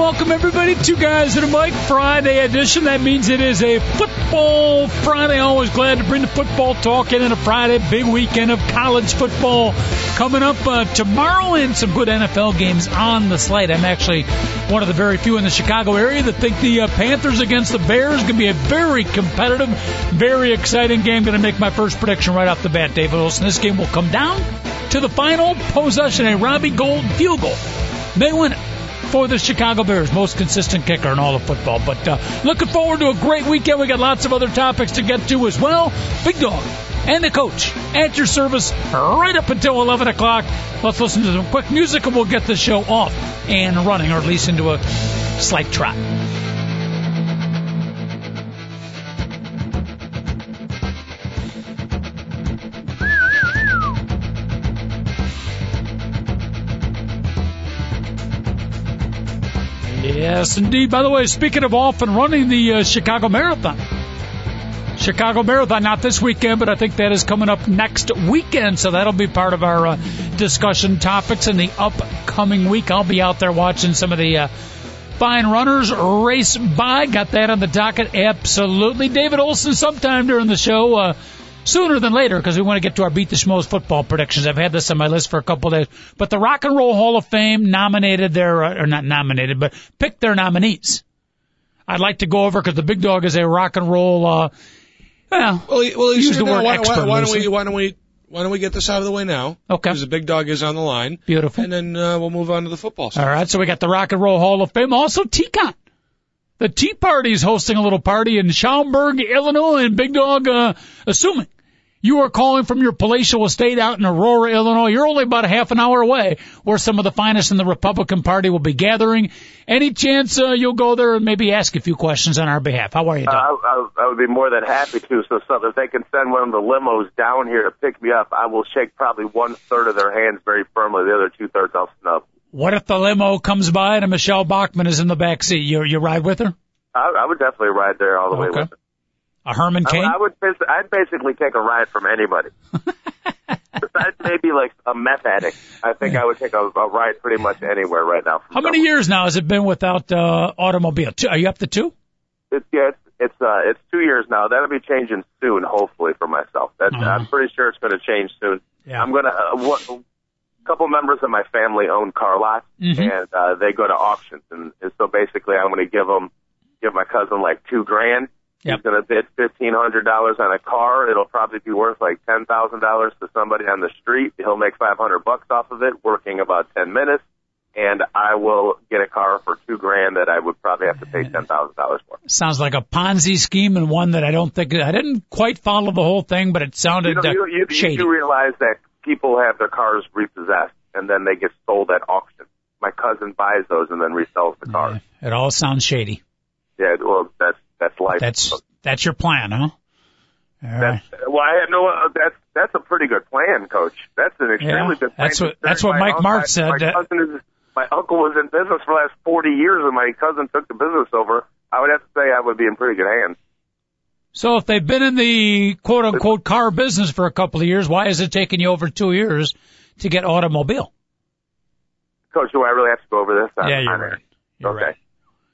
Welcome everybody, two guys and a mic Friday edition. That means it is a football Friday. Always glad to bring the football talk in on a Friday. Big weekend of college football coming up uh, tomorrow, and some good NFL games on the slate. I'm actually one of the very few in the Chicago area that think the uh, Panthers against the Bears is going to be a very competitive, very exciting game. Going to make my first prediction right off the bat, David Olson. This game will come down to the final possession, a Robbie Gould field goal. They win it for the Chicago Bears, most consistent kicker in all of football. But uh, looking forward to a great weekend. We got lots of other topics to get to as well. Big Dog and the coach at your service right up until 11 o'clock. Let's listen to some quick music and we'll get the show off and running, or at least into a slight trot. Yes, indeed. By the way, speaking of off and running the uh, Chicago Marathon. Chicago Marathon, not this weekend, but I think that is coming up next weekend. So that'll be part of our uh, discussion topics in the upcoming week. I'll be out there watching some of the uh, fine runners race by. Got that on the docket. Absolutely. David Olson, sometime during the show, uh, sooner than later because we want to get to our Beat the Schmoes football predictions. I've had this on my list for a couple of days. But the Rock and Roll Hall of Fame nominated their, uh, or not nominated, but picked their nominees. I'd like to go over because the big dog is a rock and roll, uh, well, well, well use the now, word why, expert why, why don't we, why don't we, why don't we get this out of the way now? Okay. Because the big dog is on the line. Beautiful. And then uh, we'll move on to the football stuff. All right, so we got the Rock and Roll Hall of Fame. Also, TCON. The Tea Party is hosting a little party in Schaumburg, Illinois, and Big Dog, uh, assuming you are calling from your palatial estate out in Aurora, Illinois. You're only about a half an hour away where some of the finest in the Republican Party will be gathering. Any chance uh, you'll go there and maybe ask a few questions on our behalf? How are you, Uh, Doug? I, I, I would be more than happy to. So, so if they can send one of the limos down here to pick me up, I will shake probably one third of their hands very firmly. The other two thirds I'll snub. What if the limo comes by and Michele Bachmann is in the back seat? You you ride with her? I, I would definitely ride there all the way with her. A Herman I, Cain? I would. I'd basically take a ride from anybody. Besides maybe like a meth addict, I think I would take a, a ride pretty much anywhere right now. from How many years now has it been without uh, automobile? Two, are you up to two? It's yeah, it's it's uh it's two years now. That'll be changing soon, hopefully for myself. That's Uh-huh. I'm pretty sure it's going to change soon. Yeah. I'm gonna uh, what, couple members of my family own car lots, Mhm. and uh, they go to auctions, and, and so basically I'm going to give them give my cousin like two grand. Yep. He's going to bid fifteen hundred dollars on a car. It'll probably be worth like ten thousand dollars to somebody on the street. He'll make five hundred bucks off of it, working about ten minutes. And I will get a car for two grand that I would probably have to pay ten thousand dollars for. Sounds like a Ponzi scheme and one that I don't think I didn't quite follow the whole thing, but it sounded You, know, uh, you, you, shady. you do realize that people have their cars repossessed and then they get sold at auction. My cousin buys those and then resells the cars. It all sounds shady. Yeah, well, that's that's life. That's that's your plan, huh? Right. That's, well, I have no. Uh, that's that's a pretty good plan, Coach. That's an extremely Yeah, good plan. that's what- that's what Mike uncle- Mark said, My cousin is. My uncle was in business for the last forty years, and my cousin took the business over. I would have to say I would be in pretty good hands. So if they've been in the quote unquote car business for a couple of years, why is it taking you over two years to get automobile? Coach, do I really have to go over this? on- yeah, you're air? right. You're okay. right.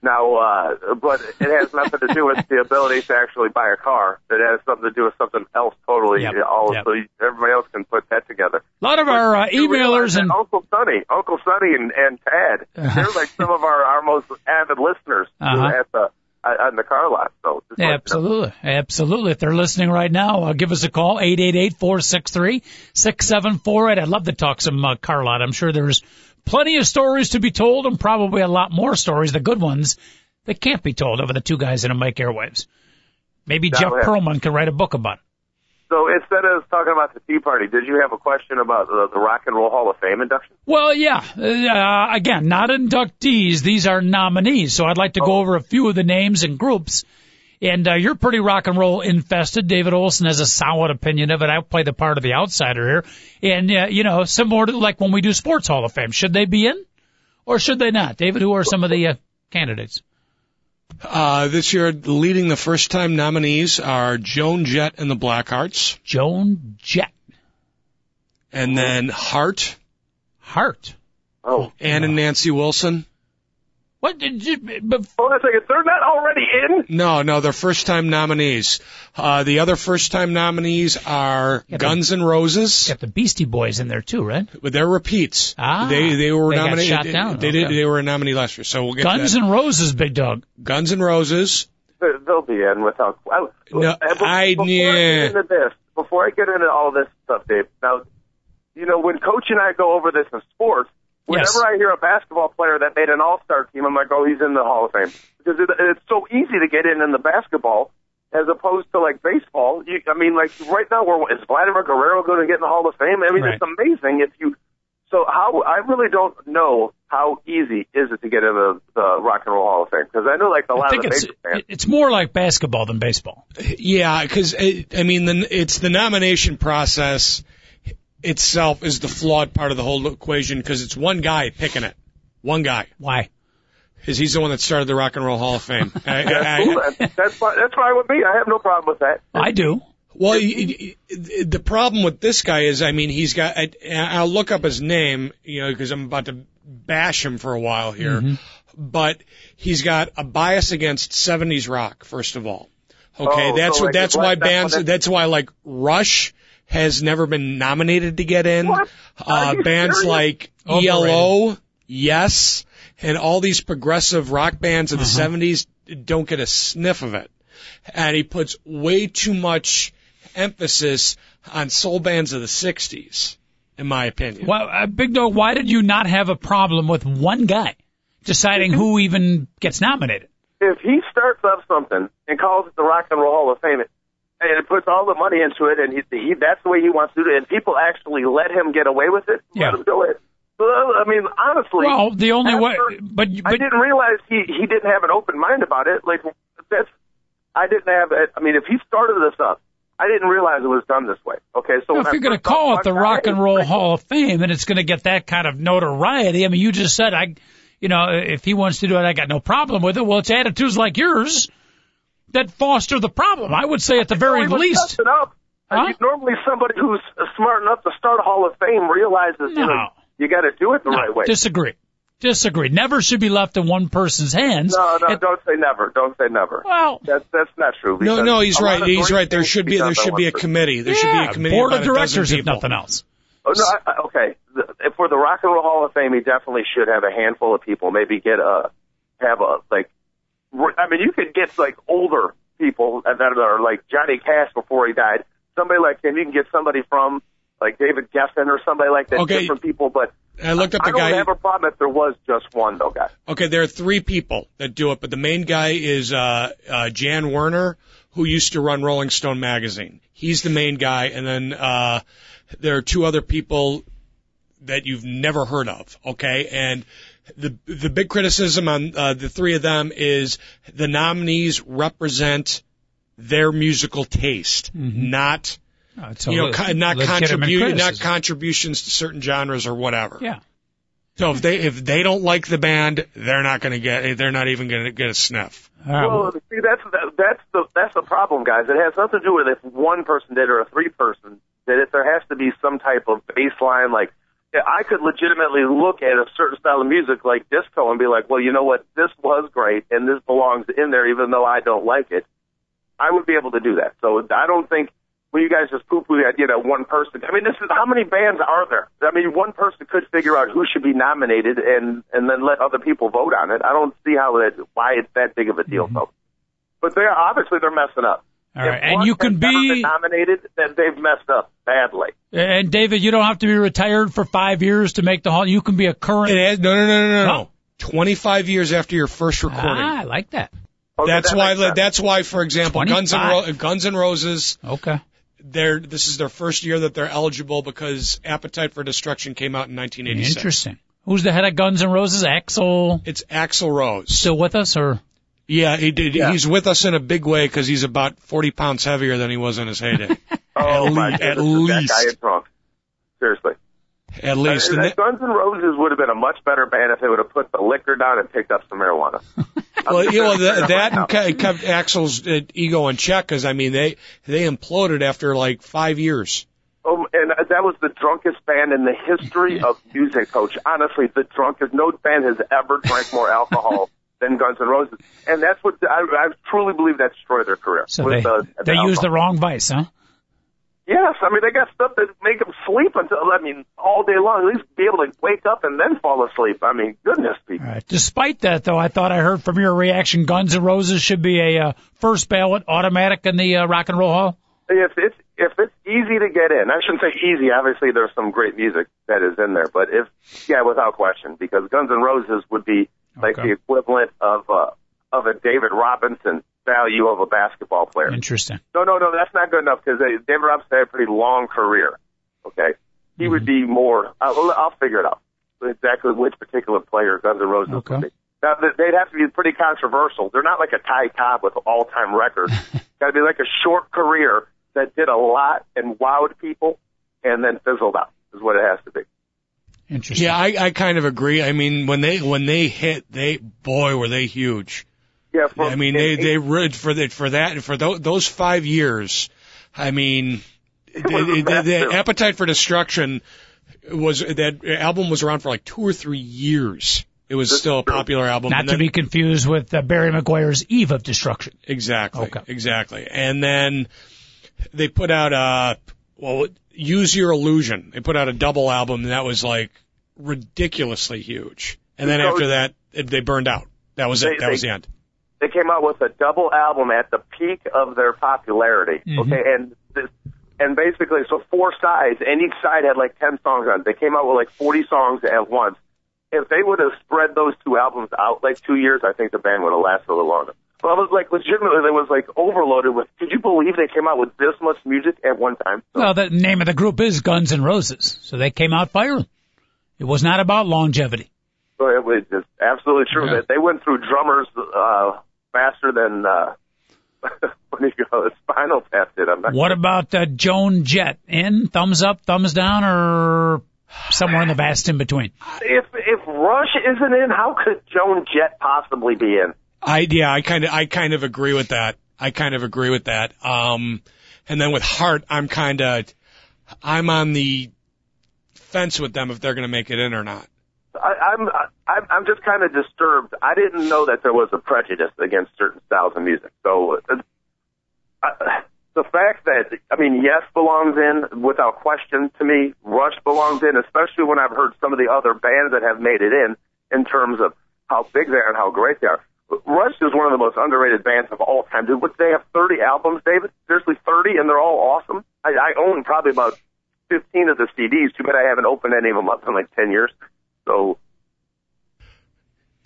Now, uh, but it has nothing to do with the ability to actually buy a car. It has something to do with something else totally. Yep, All yep. so everybody else can put that together. A lot of our uh, emailers and Uncle Sonny, Uncle Sonny, and, and Tad, they're like some of our our most avid listeners Uh-huh. at the uh, on the car lot. So just you know. Absolutely. Absolutely. If they're listening right now, uh, give us a call, 888-463-6748. I'd love to talk some uh, car lot. I'm sure there's plenty of stories to be told and probably a lot more stories, the good ones, that can't be told over the two guys in a mic airwaves. Maybe Jeff Pearlman can write a book about it. So instead of talking about the Tea Party, did you have a question about the, the Rock and Roll Hall of Fame induction? Well, yeah. Uh, again, not inductees. These are nominees. So I'd like to go over a few of the names and groups. And uh, you're pretty rock and roll infested. David Olson has a solid opinion of it. I play the part of the outsider here. And, uh, you know, similar to like when we do Sports Hall of Fame. Should they be in or should they not? David, who are some of the uh, candidates? Uh, this year, leading the first time nominees are Joan Jett and the Blackhearts, Joan Jett. and then Heart, Heart. Oh, Ann and Nancy Wilson. What did you, but hold on a second. They're not already in? No, no, they're first time nominees. Uh, the other first time nominees are Yeah, Guns N' Roses, got the Beastie Boys in there too, right? but they're repeats. Ah, they they were they got nominated. shot down. They did. Okay. They were a nominee last year. So we'll get Guns that. N' Roses, big dog. Guns N' Roses. They're- They'll be in without. I, No, before, I- before I yeah. get into this, before I get into all this stuff, Dave. Now, you know, when Coach and I go over this in sports, whenever Yes. I hear a basketball player that made an All-Star team, I'm like, oh, he's in the Hall of Fame because it, it's so easy to get in in the basketball as opposed to like baseball. You, I mean, like right now, we're, is Vladimir Guerrero going to get in the Hall of Fame? I mean, Right. it's amazing if you. So how I really don't know how easy is it to get into the Rock and Roll Hall of Fame because I know like a I lot think of the it's major fans. it's more like basketball than baseball. Yeah, because I mean, the, it's the nomination process itself is the flawed part of the whole equation because it's one guy picking it, one guy, Why? because he's the one that started the Rock and Roll Hall of Fame. I, I- Cool. That's that's fine. That's fine with me. I have no problem with that. I do. Well, y- y- the problem with this guy is, I mean, he's got. I, I'll look up his name, you know, because I'm about to bash him for a while here. Mm-hmm. But he's got a bias against '70s rock, first of all. Okay, Oh, that's so what. like that's why bands. That's why like Rush has never been nominated to get in. What? Uh, bands serious? like Overrated. ELO, Yes, and all these progressive rock bands of the Uh-huh. 70s don't get a sniff of it. And he puts way too much emphasis on soul bands of the 60s, in my opinion. Well, uh, Big Dog, why did you not have a problem with one guy deciding who even gets nominated? If he starts up something and calls it the Rock and Roll Hall of Fame, and it puts all the money into it, and he, he that's the way he wants to do it, and people actually let him get away with it, Yeah. let him do it. Well, I mean, honestly, Well, the only way, after- but I didn't realize he he didn't have an open mind about it. Like that's, I didn't have. I mean, if he started this up, I didn't realize it was done this way. Okay, so if you're going to call it the Rock and Roll Hall of Fame and it's going to get that kind of notoriety, I mean, you just said I, you know, if he wants to do it, I got no problem with it. Well, it's attitudes like yours that foster the problem. I would say at the very Well, least. messing up. I Huh? mean, normally somebody who's smart enough to start a Hall of Fame realizes you know you got to do it the No, right way. disagree. Disagree. Never should be left in one person's hands. no, no, And- don't say never. Don't say never. well, That's that's not true. No, no, he's right. He's right. There should can be there should be a committee. There should be a committee board of of about a dozen directors, if nothing else. Oh, no, I, I- okay. The- For the Rock and Roll Hall of Fame, he definitely should have a handful of people. Maybe get a have a like. I mean, you could get like older people that are like Johnny Cash before he died. Somebody like him. You can get somebody from like David Geffen or somebody like that. Okay. Different people, but I looked up I the don't guy. have a problem if there was just one though, guys. Okay, there are three people that do it, but the main guy is uh, uh, Jann Wenner, who used to run Rolling Stone magazine. He's the main guy, and then uh, there are two other people that you've never heard of. Okay, and the the big criticism on uh, the three of them is the nominees represent their musical taste, not Uh, you know co- not legitimate contribute not contributions to certain genres or whatever. Yeah. So if they if they don't like the band, they're not going to get they're not even going to get a sniff. All right, Well, see, that's that, that's the that's the problem, guys. It has nothing to do with if one person did or a three person did if There has to be some type of baseline. Like yeah, I could legitimately look at a certain style of music like disco and be like, well, you know what, this was great and this belongs in there, even though I don't like it. I would be able to do that. So I don't think when you guys just poo-poo the idea that one person. I mean, this is how many bands are there? I mean, one person could figure out who should be nominated and and then let other people vote on it. I don't see how that why it's that big of a deal, mm-hmm. though. But they're obviously they're messing up. All right, If and you can has never been be, nominated, then they've messed up badly. and David, you don't have to be retired for five years to make the hall. You can be a current. It has, no no no no no. No. no. Twenty five years after your first recording. Ah, I like that. Okay, that's that why sense. that's why for example Guns and Ro- Guns N' Roses Okay. they're this is their first year that they're eligible because Appetite for Destruction came out in 1986. Interesting. Who's the head of Guns N' Roses? Axl. It's Axel Rose. Still with us, or Yeah, he did. Yeah. He's with us in a big way because he's about 40 pounds heavier than he was in his heyday. Oh At my lea- at goodness, is that least. guy is drunk. Seriously. At least. Uh, And that- Guns N' Roses would have been a much better band if they would have put the liquor down and picked up some marijuana. well, you know that, that now. and ke- kept Axl's uh, ego in check because I mean they they imploded after like five years. Um, and that was the drunkest band in the history of music, Coach. Honestly, the drunkest. No band has ever drank more alcohol than Guns N' Roses, and that's what I, I truly believe that destroyed their career. so with they the, they used the wrong vice, huh? Yes, I mean they got stuff that make them sleep until I mean all day long. At least be able to wake up and then fall asleep. I mean, goodness, people. All right. Despite that, though, I thought I heard from your reaction, Guns N' Roses should be a uh, first ballot automatic in the uh, Rock and Roll Hall. If it's if it's easy to get in, I shouldn't say easy. Obviously, there's some great music that is in there, but if yeah, without question, because Guns N' Roses would be like Okay. the equivalent of uh, of a David Robinson value of a basketball player. Interesting. No, no, no, that's not good enough because David Robinson had a pretty long career. Okay, he would Mm-hmm. be more. I'll, I'll figure it out exactly which particular player Guns N' Roses Okay. would be. Now they'd have to be pretty controversial. They're not like a Ty Cobb with all-time record. Got to be like a short career that did a lot and wowed people, and then fizzled out. Is what it has to be. Interesting. Yeah, I, I kind of agree. I mean, when they when they hit, they boy were they huge. Yeah, for, I mean, they eight- they rid for that for that for those, those five years. I mean, the, was the, the massive. Appetite for Destruction was that album was around for like two or three years. It was This still a popular album. Not And to be confused with uh, Barry McGuire's Eve of Destruction. Exactly. Okay. Exactly. And then they put out a well, Use Your Illusion. They put out a double album, and that was like ridiculously huge. And then So- after that, it, they burned out. That was They- it. That was the end. they came out with a double album at the peak of their popularity. Mhm. Okay, and this, and basically, so four sides, and each side had like ten songs on. it. They came out with like forty songs at once. If they would have spread those two albums out like two years, I think the band would have lasted a little longer. Well, I was like legitimately, they was like overloaded with. Could you believe they came out with this much music at one time? So, Well, the name of the group is Guns N' Roses, so they came out firing. It was not about longevity. so it was just absolutely true Yeah. that they went through drummers uh, faster than uh, what do you call it? Spinal Tap did. I'm not What about uh, Joan Jett? In, thumbs up, thumbs down, or somewhere in the vast in between? If if Rush isn't in, how could Joan Jett possibly be in? I yeah, I kind of I kind of agree with that. I kind of agree with that. Um, and then with Heart, I'm kind of I'm on the fence with them if they're going to make it in or not. I, I'm I'm just kind of disturbed. I didn't know that there was a prejudice against certain styles of music. So uh, the fact that I mean, Yes belongs in without question to me. Rush belongs in, especially when I've heard some of the other bands that have made it in in terms of how big they are and how great they are. Rush is one of the most underrated bands of all time. Dude, what, they have 30 albums, David? Seriously, 30, and they're all awesome. I, I own probably about 15 of the CDs. Too bad I haven't opened any of them up in like 10 years. So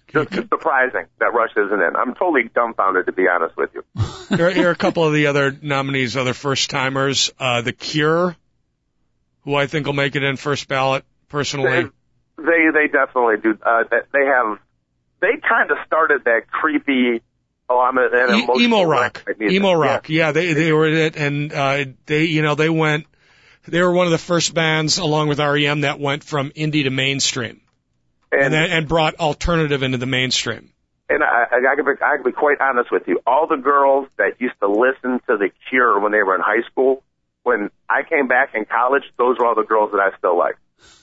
just it's surprising that Rush isn't in. I'm totally dumbfounded to be honest with you. Here, here are a couple of the other nominees, other first timers. Uh, The Cure, who I think will make it in first ballot personally. They they definitely do. Uh, they- they have they kind of started that creepy. Oh, I'm an E- emo rock, emo rock. Yeah, they they were it, and uh, they you know they went. They were one of the first bands, along with REM, that went from indie to mainstream, and And then, and brought alternative into the mainstream. and I, I, I, can be, I can be quite honest with you. All the girls that used to listen to The Cure when they were in high school, when I came back in college, those were all the girls that I still like.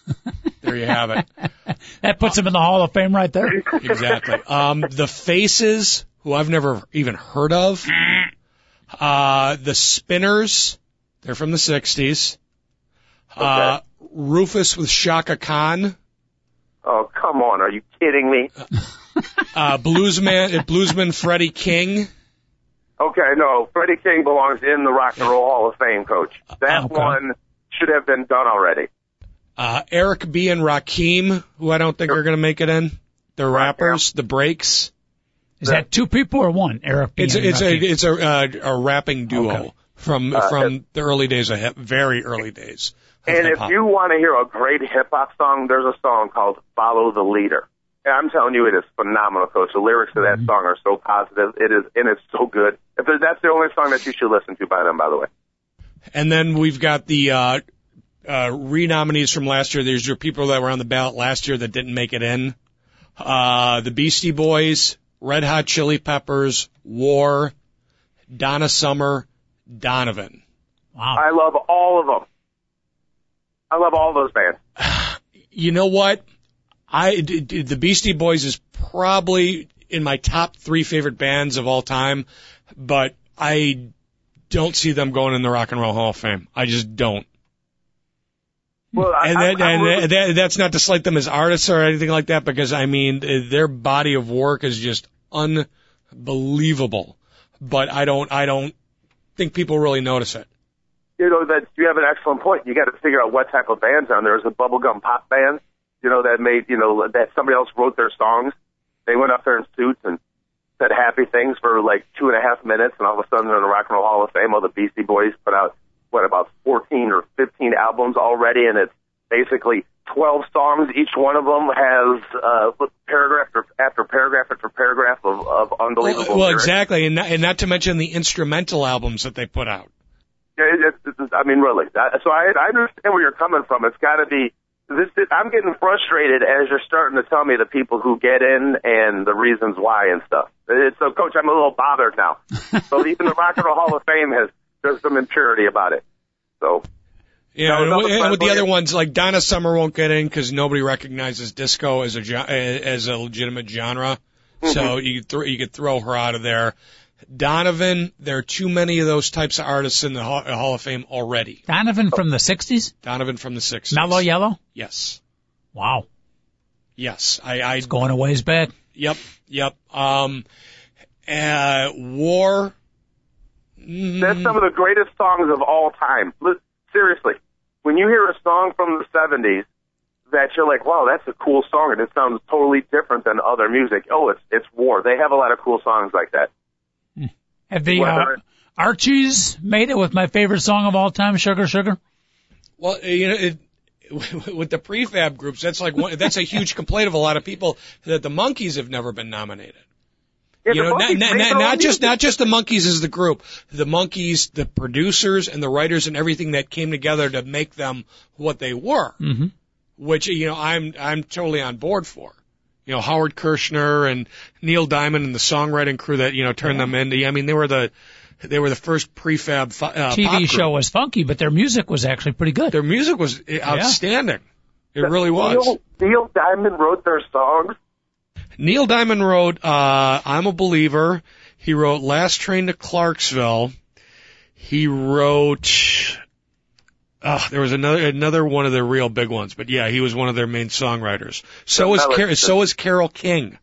There you have it. That puts them in the Hall of Fame right there. exactly. Um, the Faces, who I've never even heard of. Uh, the Spinners, they're from the '60s. Uh, Rufus with Chaka Khan. Oh, come on. Are you kidding me? Uh, bluesman, uh, bluesman Freddie King. Okay, no. Freddie King belongs in the Rock and Roll Hall of Fame, coach. That Okay. one should have been done already. Uh, Eric B. and Rakim, who I don't think are going to make it in. They're rappers, the Breaks. Is that two people or one? Eric B. It's and it's a Rakim? it's a uh, a rapping duo. Okay. from Uh, from the early days of hip, very early days. And if hip-hop. you want to hear a great hip hop song, there's a song called "Follow the Leader." And I'm telling you, it is phenomenal, Coach. The lyrics to that song are so positive. It is, and it's so good. If that's the only song that you should listen to by them, by the way. And then we've got the uh, uh, re-nominees from last year. There's your people that were on the ballot last year that didn't make it in. Uh, the Beastie Boys, Red Hot Chili Peppers, War, Donna Summer, Donovan. Wow. I love all of them. I love all those bands. You know what? I d- d- the Beastie Boys is probably in my top three favorite bands of all time, but I don't see them going in the Rock and Roll Hall of Fame. I just don't. Well, I, And, I, that, I'm and rooting- that, that's not to slight them as artists or anything like that, because I mean uh, their body of work is just unbelievable. But I don't, I don't think people really notice it. you know that you have an excellent point. You got to figure out what type of bands on there. there. Is a bubblegum pop band, you know, that made you know that somebody else wrote their songs. They went up there in suits and said happy things for like two and a half minutes, and all of a sudden they're in the Rock and Roll Hall of Fame. All the Beastie Boys put out what about 14 or 15 albums already, and it's basically 12 songs. Each one of them has uh, paragraph after, after paragraph after paragraph of, of unbelievable. Well, lyrics. exactly, and not, and not to mention the instrumental albums that they put out. Yeah, it, it, it, I mean, really. I- So I, I understand where you're coming from. It's got to be. This, this, I'm getting frustrated as you're starting to tell me the people who get in and the reasons why and stuff. It's, so, Coach, I'm a little bothered now. so even the Rock and Roll Hall of Fame has there's some impurity about it. So Yeah, No, and, no, with- and with the other ones, like Donna Summer won't get in because nobody recognizes disco as a as a legitimate genre. So you could throw you could throw her out of there. Donovan, there are too many of those types of artists in the Hall, Hall of Fame already. Donovan from the 60s? Donovan from the '60s. Mellow Yellow? Yes, Wow. yes. I, I Going a ways back. yep, yep. Um, uh, War. Mm, that's some of the greatest songs of all time. Li- Seriously, when you hear a song from the 70s that you're like, wow, that's a cool song, and it sounds totally different than other music. Oh, it's it's War. They have a lot of cool songs like that. Have the uh, Archies made it with my favorite song of all time, Sugar Sugar? Well, you know, it, with the prefab groups, that's like one, that's a huge complaint of a lot of people that the Monkees have never been nominated. Yeah, you know, not, not, not, not just not just the Monkees as the group, the Monkees, the producers and the writers and everything that came together to make them what they were. Mm-hmm. Which you know, I'm I'm totally on board for. You know, Howard Kirshner and Neil Diamond and the songwriting crew that you know turned them into. I mean, they were the they were the first prefab fi- uh, pop TV group. show was funky, but their music was actually pretty good. Their music was outstanding. It really was. Neil, Neil Diamond wrote their songs. Neil Diamond wrote uh, "I'm a Believer." He wrote "Last Train to Clarksville." He wrote. Uh, there was another another one of their real big ones, but yeah, he was one of their main songwriters. So The is melody- Car- so is Carole King.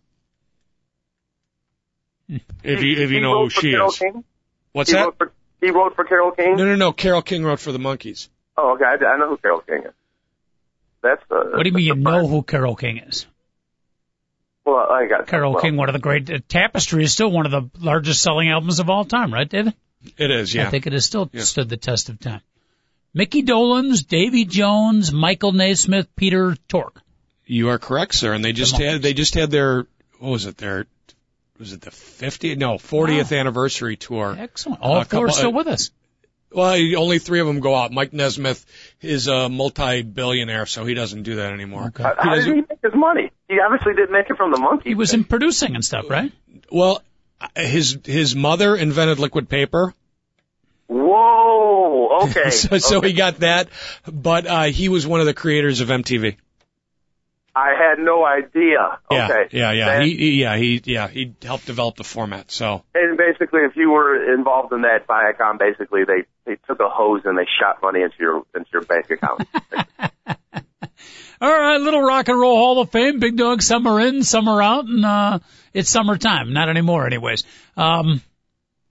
If you if you know who she Carole is, King? what's he that? Wrote for, he wrote for Carole King. No, no, no. Carole King wrote for the Monkees. Oh, okay. I, I know who Carole King is. That's uh, What do you mean you know who Carole King is? Well, I got Carole well, King, one of the great, uh, Tapestry is still one of the largest selling albums of all time, right, David? It is, yeah. I think it has still Yeah. stood the test of time. Mickey Dolenz, Davy Jones, Michael Nesmith, Peter Tork. You are correct, sir. And they just Monkees. had they just had their what was it their was it the 50th no 40th anniversary tour. Excellent. All A four are couple- still with us. Well, only three of them go out. Mike Nesmith is a multi-billionaire, so he doesn't do that anymore. Okay. How, how did he make his money? He obviously didn't make it from the monkey. He was in producing and stuff, right? Well, his his mother invented liquid paper, Whoa. Okay. so, so he got that. But uh, he was one of the creators of MTV. I had no idea. Yeah, Okay. yeah, yeah. He, he, yeah, he, yeah, he helped develop the format. So and basically, if you were involved in that Viacom, basically they they took a hose and they shot money into your into your bank account. All right, little rock and roll Hall of Fame. Big dog, some are in, some are out, and uh it's summertime. Not anymore, anyways. Um,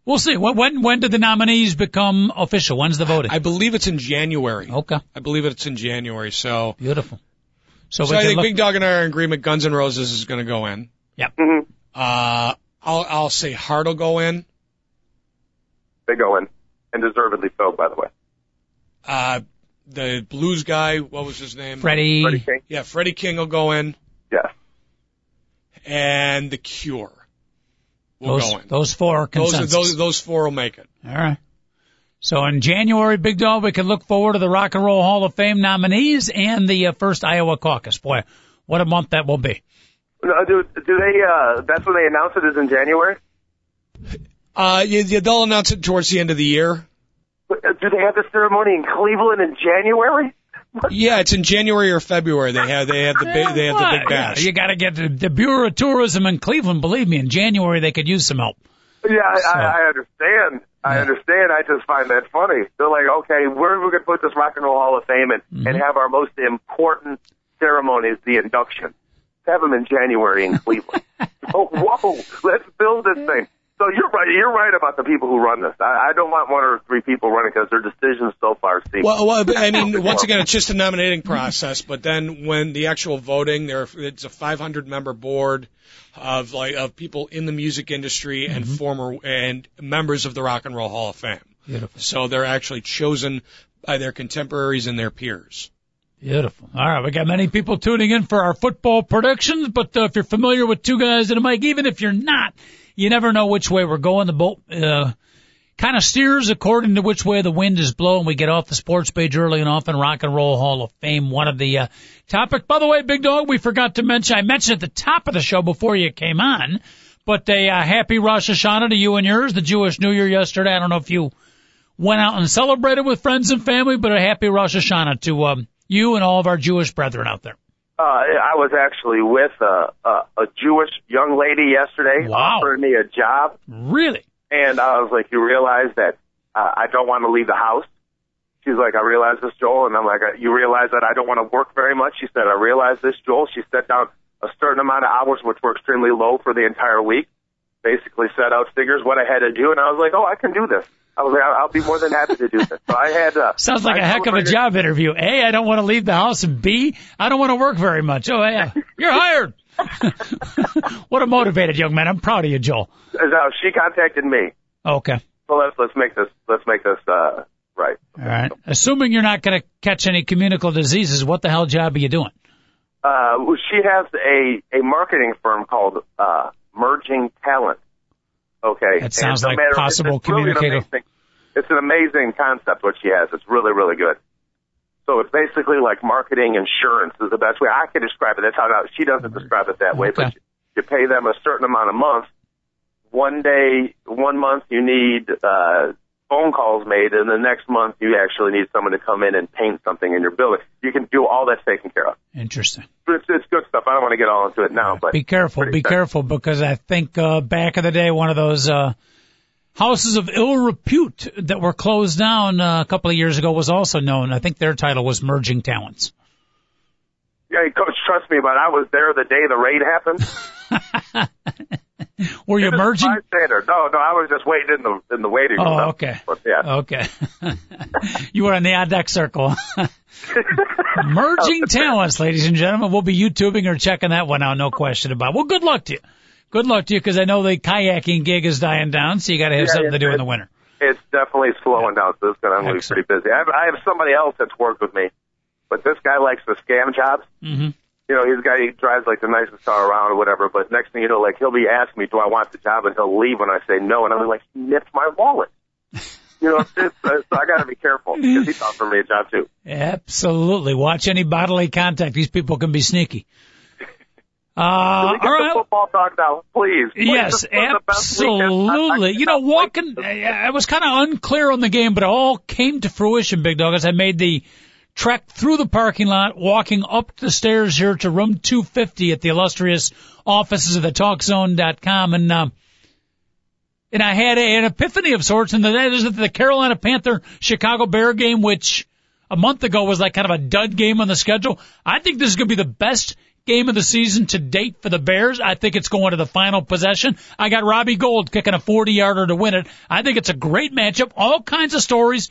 we'll see. When when, when did the nominees become official? When's the voting? I believe it's in January. okay, I believe it's in January. So, beautiful. So, so I think look. Big Dog and I are in agreement. Guns N' Roses is going to go in. Mhm. Uh, I'll, I'll say Heart will go in. They go in. and deservedly so, by the way. Uh, the blues guy, what was his name? Freddie. Freddie King. Yeah, Freddie King will go in, Yes. and the Cure will Those, go in. those four are Those, consensus. those, those four will make it. All right. So in January, Big Dog, we can look forward to the Rock and Roll Hall of Fame nominees and the uh, first Iowa caucus. Boy, what a month that will be. No, do, do they, uh, that's when they announce it is in January? Uh, yeah, yeah, they'll announce it towards the end of the year. Do they have the ceremony in Cleveland in January? Yeah, it's in January or February. They have they have the big they have the big bash. You got to get the, the Bureau of Tourism in Cleveland. Believe me, in January they could use some help. Yeah, I, So- I, I understand. I Yeah. understand. I just find that funny. They're like, okay, where are we going to put this Rock and Roll Hall of Fame and, Mm-hmm. and have our most important ceremony is the induction. Have them in January in Cleveland. oh, whoa, let's build this thing. So you're right. You're right about the people who run this. I, I don't want one or three people running because their decisions so far seem. Well, well, I mean, once again, it's just a nominating process. But then when the actual voting, there it's a 500 member board of like of people in the music industry and former and members of the Rock and Roll Hall of Fame. Beautiful. So they're actually chosen by their contemporaries and their peers. Beautiful. All right, we got many people tuning in for our football predictions, but uh, if you're familiar with two guys and a mic, even if you're not, you never know which way we're going. The boat uh, kind of steers according to which way the wind is blowing. We get off the sports page early and often. Rock and Roll Hall of Fame, one of the uh, topics. By the way, Big Dog, we forgot to mention. I mentioned at the top of the show before you came on, but a uh, happy Rosh Hashanah to you and yours. The Jewish New Year yesterday. I don't know if you went out and celebrated with friends and family, but a happy Rosh Hashanah to um, you and all of our Jewish brethren out there. Uh, I was actually with a, a, a Jewish young lady yesterday, Wow. offered me a job, Really? and I was like, "You realize that uh, I don't want to leave the house." She's like, "I realize this, Joel," and I'm like, "You realize that I don't want to work very much?" She said, "I realize this, Joel." She set down a certain amount of hours, which were extremely low for the entire week. Basically, set out figures what I had to do, and I was like, "Oh, I can do this." I was like, "I'll, I'll be more than happy to do this." So I had uh, Sounds like I a heck of a job interview. A, I don't want to leave the house, and B, I don't want to work very much. Oh, yeah, you're hired. what a motivated young man. I'm proud of you, Joel. No, she contacted me. Okay. So let's let's make this let's make this uh, right. All right. Assuming you're not going to catch any communicable diseases, what the hell job are you doing? Uh, she has a a marketing firm called uh, Merging Talent. Okay, That sounds like matter- possible it's really an communicator. amazing- It's an amazing concept what she has. It's really really good. So it's basically like marketing insurance is the best way I can describe it. That's how she doesn't describe it that way, Okay. but you, you pay them a certain amount a month. One day, one month you need uh, phone calls made, and the next month you actually need someone to come in and paint something in your building. You can do all that taken care of. Interesting. It's, it's good stuff. I don't want to get all into it now, but Be careful. Be exciting. careful because I think uh, back in the day, one of those uh, houses of ill repute that were closed down uh, a couple of years ago was also known. I think their title was Merging Talents. Yeah, coach, trust me, but I was there the day the raid happened. Were you merging? bystander. No, no, I was just waiting in the in the waiting room. Oh, okay. But yeah, Okay. you were in the deck circle. Merging talents, ladies and gentlemen. We'll be YouTubing or checking that one out, no question about it. Well, good luck to you. Good luck to you because I know the kayaking gig is dying down, so you got to have Yeah, something to do in the winter. it's definitely slowing down. So it's going to be pretty busy. I have, I have somebody else that's worked with me, but this guy likes the scam jobs. hmm You know, he's a guy he drives like the nicest car around or whatever. But next thing you know, like he'll be asking me, "Do I want the job?" and he'll leave when I say no, and I'm like, "He nipped my wallet." You know, uh, so I got to be careful because he's offering me a job too. Absolutely. Watch any bodily contact. These people can be sneaky. Uh, Can we get all football talk now, please? Please, Yes, this was the best weekend. I- I absolutely. You know, walking, I was kind of unclear on the game, but it all came to fruition, Big Dog, as I made the trek through the parking lot, walking up the stairs here to room 250 at the illustrious offices of the TalkZone.com, and, um, and I had a, an epiphany of sorts, and that is the Carolina Panther Chicago Bear game, which a month ago was like kind of a dud game on the schedule. I think this is going to be the best game of the season to date for the Bears. I think it's going to the final possession. I got Robbie Gould kicking a 40 yarder to win it. I think it's a great matchup. All kinds of stories.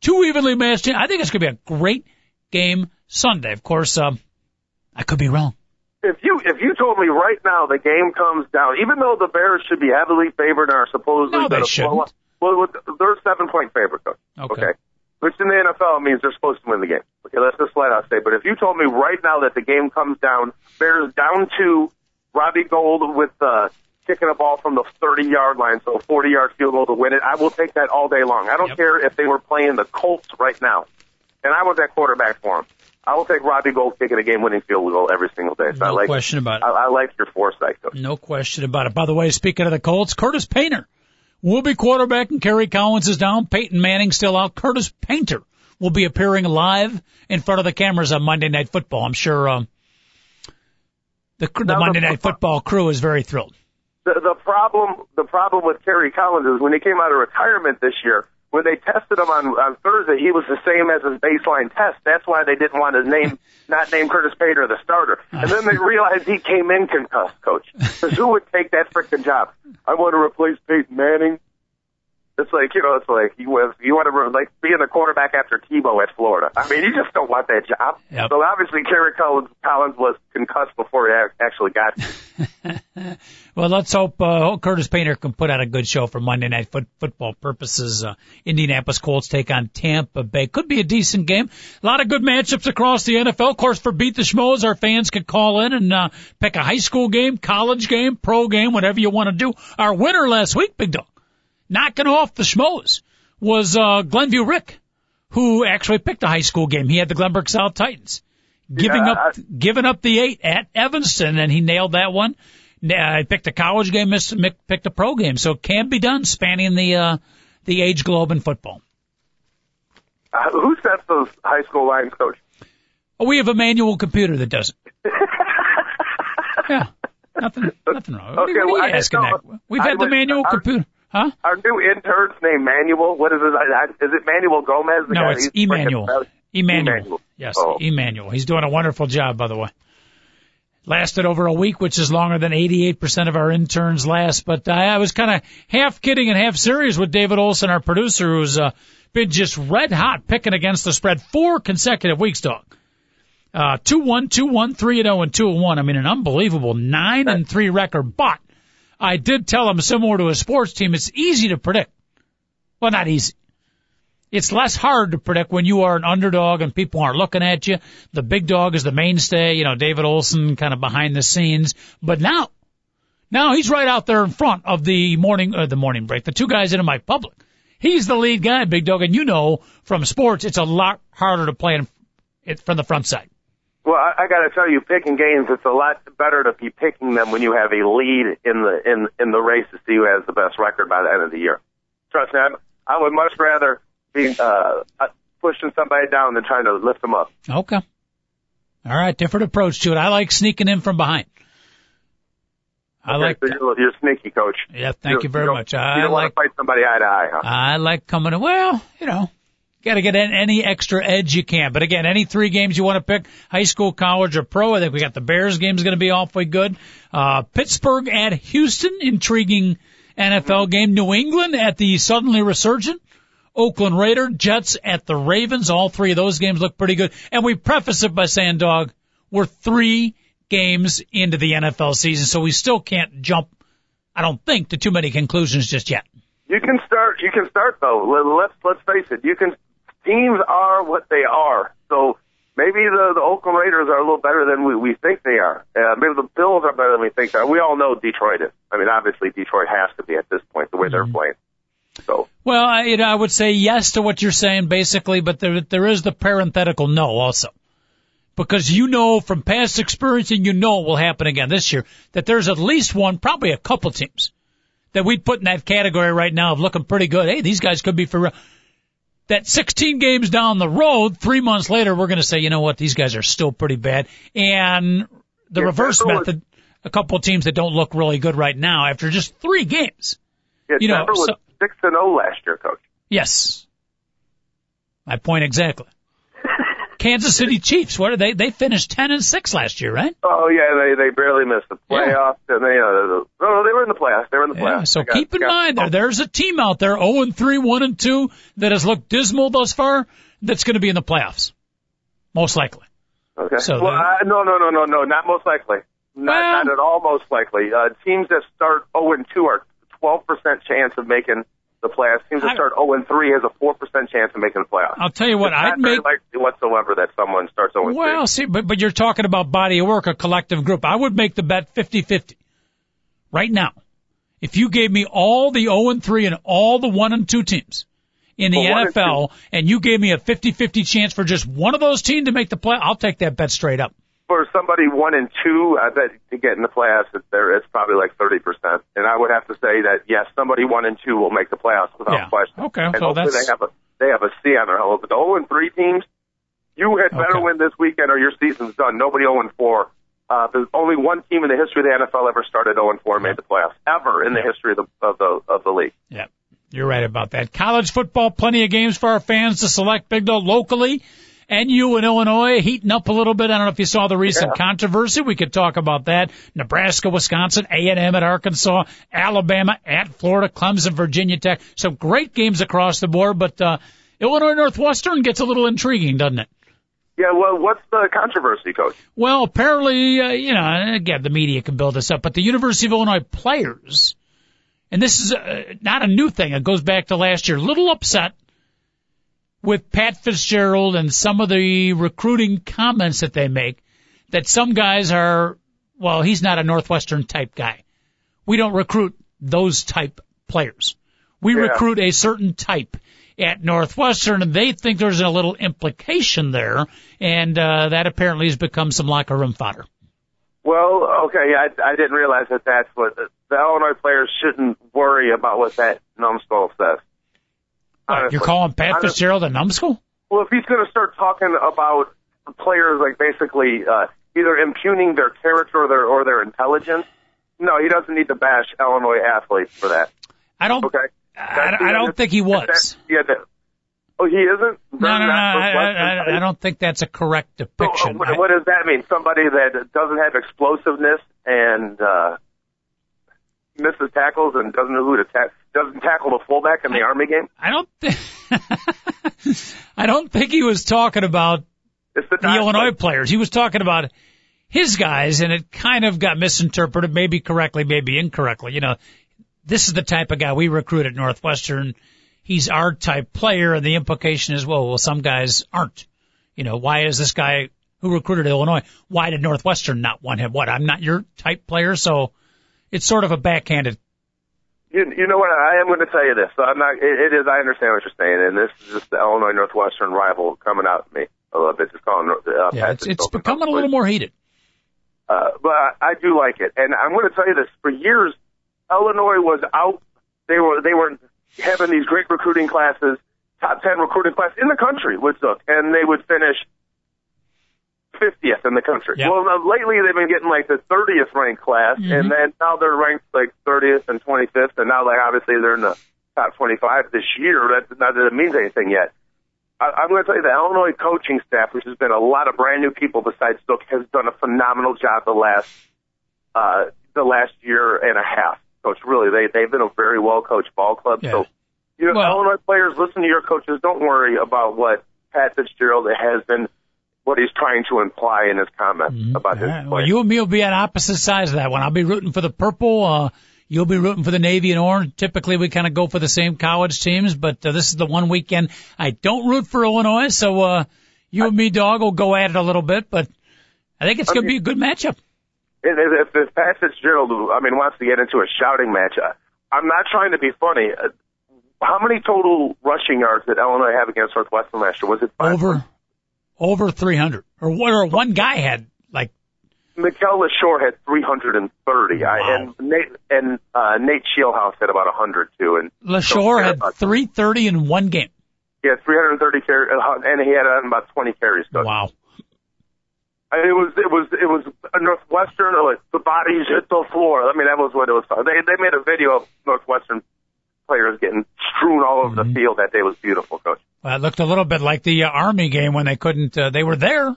Two evenly matched. I think it's going to be a great game Sunday. Of course, um, I could be wrong. If you if you told me right now the game comes down, even though the Bears should be heavily favored and are supposedly No, they going to blow shouldn't. Well, they're seven point favorite, coach. Okay. okay. Which in the NFL means they're supposed to win the game. Okay, let's just flat out say. But if you told me right now that the game comes down, Bears down to Robbie Gould with uh, kicking a ball from the 30 yard line, so a 40 yard field goal to win it, I will take that all day long. I don't Yep. care if they were playing the Colts right now, and I was that quarterback for them. I will take Robbie Gould kicking a game winning field goal every single day. So I No like, question about it. I, I like your foresight, coach. No question about it. By the way, speaking of the Colts, Curtis Painter will be quarterback and Kerry Collins is down. Peyton Manning still out. Curtis Painter will be appearing live in front of the cameras on Monday Night Football. I'm sure um, the the- Monday Night Football crew is very thrilled. The, the problem the problem with Kerry Collins is when he came out of retirement this year, when they tested him on on Thursday, he was the same as his baseline test. That's why they didn't want to name not name Curtis Painter the starter. And then they realized he came in concussed, coach. Because who would take that freaking job? I want to replace Peyton Manning. It's like you know, it's like you was you want to like being the quarterback after Tebow at Florida. I mean, you just don't want that job. Yep. So obviously, Kerry Collins, Collins was concussed before he actually got. Well, let's hope, uh, hope Curtis Painter can put out a good show for Monday Night foot, Football purposes. Uh, Indianapolis Colts take on Tampa Bay. Could be a decent game. A lot of good matchups across the NFL. Of course, for Beat the Schmoes, our fans can call in and uh, pick a high school game, college game, pro game, whatever you want to do. Our winner last week, Big Dog, knocking off the Schmoes, was uh, Glenview Rick, who actually picked a high school game. He had the Glenbrook South Titans. Giving Yeah, up, giving up the eight at Evanston, and he nailed that one. Uh, I picked a college game, missed, mi- picked a pro game, so it can be done, spanning the uh, the age globe in football. Uh, who sets those high school lines, coach? Oh, we have a manual computer that does it. yeah, nothing, nothing wrong. What are you- Okay, what are you I asking that? We've I had the manual computer, huh? Our new intern's named Manuel. What is it? I- I- Is it Manuel Gomez? The No, guy- it's Emmanuel. Emmanuel. Emmanuel. Yes, Oh. Emmanuel. He's doing a wonderful job, by the way. Lasted over a week, which is longer than 88% of our interns last. But I, I was kind of half kidding and half serious with David Olson, our producer, who's uh, been just red hot picking against the spread four consecutive weeks, dog. Uh, 2-1, 2-1, 3-0, and 2-1. I mean, an unbelievable 9 and 3 record. But I did tell him, similar to a sports team, it's easy to predict. Well, not easy. It's less hard to predict when you are an underdog and people aren't looking at you. The big dog is the mainstay, you know, David Olson kind of behind the scenes. But now, now he's right out there in front of the morning, uh, the morning break, the two guys in my public. He's the lead guy, big dog, and you know from sports, it's a lot harder to play in, it from the front side. Well, I, I got to tell you, picking games, it's a lot better to be picking them when you have a lead in the in in the race to see who has the best record by the end of the year. Trust me, I'm, I would much rather be uh, uh, pushing somebody down than trying to lift them up. Okay. All right, different approach to it. I like sneaking in from behind. I Okay, like so you're, you're sneaky, coach. Yeah, thank you very don't- much. You I don't like want to fight somebody eye to eye, huh? I like coming. Well, you know, got to get an- any extra edge you can. But again, any three games you want to pick, high school, college, or pro. I think we got the Bears game is going to be awfully good. Uh, Pittsburgh at Houston, intriguing NFL game. New England at the suddenly resurgent. Oakland Raider, Jets at the Ravens. All three of those games look pretty good. And we preface it by saying, dog, we're three games into the NFL season, so we still can't jump, I don't think, to too many conclusions just yet. You can start. You can start though. Let- Let's let's face it. You can. Teams are what they are. So maybe the the Oakland Raiders are a little better than we we think they are. Uh, maybe the Bills are better than we think they are. We all know Detroit is. I mean, obviously Detroit has to be at this point the way they're playing. So Well, I, you know, I would say yes to what you're saying basically, but there there is the parenthetical no also. Because you know from past experience and you know it will happen again this year that there's at least one, probably a couple teams that we'd put in that category right now of looking pretty good. Hey, these guys could be for real. That 16 games down the road, three months later, we're going to say, you know what, these guys are still pretty bad. And the Yeah, reverse method, a couple of teams that don't look really good right now after just three games. yeah, You know, Denver was so- six and zero last year, coach. Yes. My point exactly. Kansas City Chiefs, what are they? They finished 10 and 6 last year, right? Oh yeah, they they barely missed the playoffs, and they uh, no, no, they were in the playoffs. They were in the playoffs. Yeah, so got- keep in mind there, there's a team out there 0 and 3, 1 and 2 that has looked dismal thus far that's going to be in the playoffs. Most likely. Okay. So well, uh, no, no, no, no, no, not most likely. Not, Well- not at all most likely. Uh, teams that start 0 and 2 are 12% chance of making the playoffs. Teams that I- start 0 and 3 has a 4% chance of making the playoffs. I'll tell you what, I'd make whatsoever that someone starts 0 and 3. Well, see, but, but you're talking about body of work, a collective group. I would make the bet 50-50 right now. If you gave me all the 0 and 3 and all the 1 and 2 teams in the Well, one and NFL and you gave me a 50-50 chance for just one of those teams to make the play, I'll take that bet straight up. For somebody 1 and 2, I bet to get in the playoffs, it's, there, it's probably like 30%. And I would have to say that, yes, somebody 1 and 2 will make the playoffs without Yeah. question. Okay, And so hopefully that's- they have a, they have a C on their helmet. But the 0 and 3 teams, you had better Okay. win this weekend or your season's done. Nobody 0 and 4. Uh, there's only one team in the history of the NFL ever started 0 and 4 and made the playoffs ever in the history of the of the of the league. Yeah, you're right about that. College football, plenty of games for our fans to select. Big dog locally. NU and Illinois heating up a little bit. I don't know if you saw the recent Yeah. controversy. We could talk about that. Nebraska, Wisconsin, A&M at Arkansas, Alabama at Florida, Clemson, Virginia Tech. Some great games across the board, but uh, Illinois Northwestern gets a little intriguing, doesn't it? Yeah, well, what's the controversy, coach? Well, apparently, uh, you know, again, the media can build this up, but the University of Illinois players, and this is uh, not a new thing. It goes back to last year. Little upset with Pat Fitzgerald and some of the recruiting comments that they make that some guys are, well, he's not a Northwestern type guy. We don't recruit those type players. We Yeah. recruit a certain type at Northwestern, and they think there's a little implication there, and uh, that apparently has become some locker room fodder. Well, okay, I, I didn't realize that that's what the Illinois players shouldn't worry about what that numbskull says. Honestly. you're calling Pat Honestly. Fitzgerald a numbskull? Well, if he's going to start talking about players like basically uh, either impugning their character or their or their intelligence, no, he doesn't need to bash Illinois athletes for that. I don't. Okay, I, I don't think he was. That, yeah, that, oh, he isn't. No, no, no. I, I, I, don't think that's a correct So, uh, depiction. what, what does that mean? Somebody that doesn't have explosiveness and uh, misses tackles and doesn't know who to tackle, doesn't tackle the fullback in the Army game. I don't think. I don't think he was talking about It's the, the Illinois players. He was talking about his guys, and it kind of got misinterpreted, maybe correctly, maybe incorrectly. You know, this is the type of guy we recruit at Northwestern. He's our type player, and the implication is, well, well, some guys aren't. You know, why is this guy who recruited Illinois? Why did Northwestern not want him? What? I'm not your type player, so it's sort of a backhanded. You, you know what? I am going to tell you this. So I'm not. It, it is. I understand what you're saying, and this is just the Illinois Northwestern rival coming out at me a little bit. Just calling. Uh, Yeah, it's, it's becoming a little more heated. Uh, but I, I do like it, and I'm going to tell you this. For years, Illinois was out. They were they were having these great recruiting classes, top ten recruiting class in the country, would look, and they would finish 50th in the country. Yeah. Well, now, lately they've been getting like the 30th ranked class, Mm-hmm. and then now they're ranked like 30th and 25th, and now like obviously they're in the top 25 this year. That not that it means anything yet. I, I'm going to tell you the Illinois coaching staff, which has been a lot of brand new people besides Zook, has done a phenomenal job the last uh, the last year and a half. Coach, really, they they've been a very well coached ball club. Yeah. So, you know, Well- Illinois players, listen to your coaches. Don't worry about what Pat Fitzgerald has been, what he's trying to imply in his comments about Mm-hmm. All his right. Well, you and me will be on opposite sides of that one. I'll be rooting for the purple. Uh, you'll be rooting for the navy and orange. Typically, we kind of go for the same college teams, but uh, this is the one weekend I don't root for Illinois. So uh, you and me, dog, will go at it a little bit, but I think it's going to be a good matchup. If, if, if Pat Fitzgerald, I mean, wants to get into a shouting match, uh, I'm not trying to be funny. Uh, how many total rushing yards did Illinois have against Northwestern last year? Was it five? Over, over 300, or what? Or one guy had like Mikel Leshoure had 330, I, Wow. and Nate and uh, Nate Scheelhaase had about 100 too, and Leshoure had about- 330 in one game. Yeah, 330 carries, and he had uh, about 20 carries. So Wow. I mean, it was it was it was a Northwestern like the bodies hit the floor. I mean, that was what it was. They they made a video of Northwestern players getting strewn all over Mm-hmm. the field that day. Was beautiful, coach. Well, it looked a little bit like the uh, Army game when they couldn't, uh, they were there,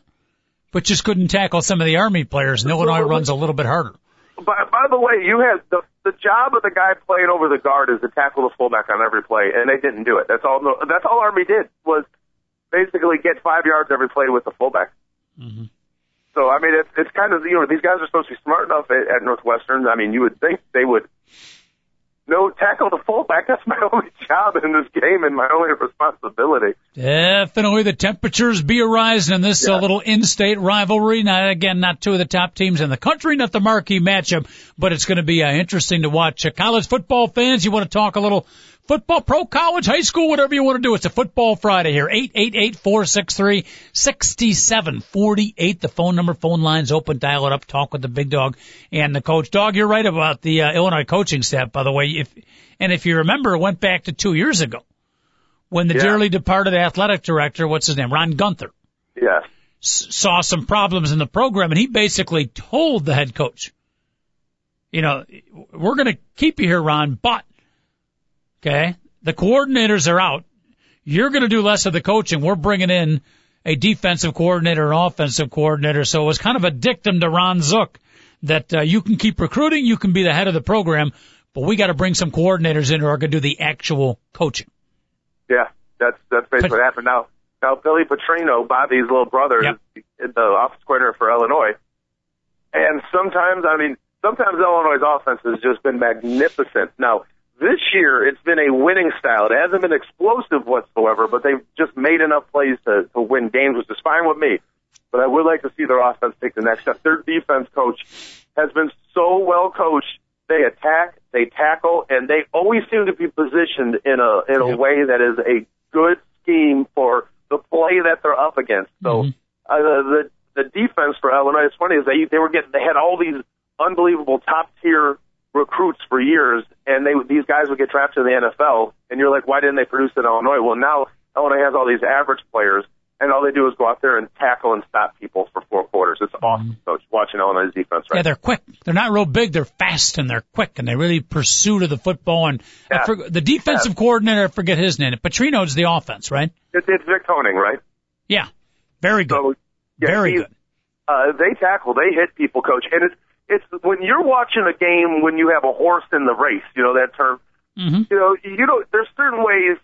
but just couldn't tackle some of the Army players. And Illinois runs a little bit harder. By, by the way, you had the the job of the guy playing over the guard is to tackle the fullback on every play, and they didn't do it. That's all. That's all Army did was basically get five yards every play with the fullback. Mm-hmm. So I mean, it's it's kind of you know these guys are supposed to be smart enough at, at Northwestern. I mean, you would think they would no tackle the fullback. That's my only job in this game and my only responsibility. Definitely the temperatures be arising in this uh, little in-state rivalry. Now, again, not two of the top teams in the country, not the marquee matchup, but it's going to be uh, interesting to watch. Uh, college football fans, you want to talk a little football, pro, college, high school, whatever you want to do. It's a football Friday here. Eight eight eight four six three sixty seven forty eight. The phone number, phone lines open. Dial it up. Talk with the big dog and the coach. Dog, you're right about the uh, Illinois coaching staff. By the way, if and if you remember, it went back to two years ago when the yeah. dearly departed athletic director, what's his name, Ron Guenther. Yes. Saw some problems in the program, and he basically told the head coach, you know, we're going to keep you here, Ron, but Okay. The coordinators are out. You're going to do less of the coaching. We're bringing in a defensive coordinator, an offensive coordinator. So it was kind of a dictum to Ron Zook that uh, you can keep recruiting, you can be the head of the program, but we got to bring some coordinators in who are going to do the actual coaching. Yeah, that's that's basically but, what happened. Now, now Billy Petrino, Bobby's little brother, yep. is the office coordinator for Illinois, and sometimes, I mean, sometimes Illinois' offense has just been magnificent. Now, this year, it's been a winning style. It hasn't been explosive whatsoever, but they've just made enough plays to, to win games, which is fine with me. But I would like to see their offense take the next step. Their defense coach has been so well coached. They attack, they tackle, and they always seem to be positioned in a in a yep. way that is a good scheme for the play that they're up against. So mm-hmm. uh, the the defense for Illinois, it's funny is they they were getting they had all these unbelievable top tier recruits for years, and they these guys would get drafted to the NFL, and you're like, why didn't they produce in Illinois? Well, now Illinois has all these average players, and all they do is go out there and tackle and stop people for four quarters. It's awesome, coach, watching Illinois' defense. Right? Yeah, they're quick. They're not real big. They're fast and they're quick, and they really pursue to the football. And yeah. forget, the defensive yeah. coordinator, I forget his name. Petrino's the offense, right? It's, it's Vic Koenning, right? Yeah, very good. So, yeah, very good. Uh, they tackle, they hit people, coach, and it's it's when you're watching a game when you have a horse in the race, you know that term. Mm-hmm. You know, you don't. There's certain ways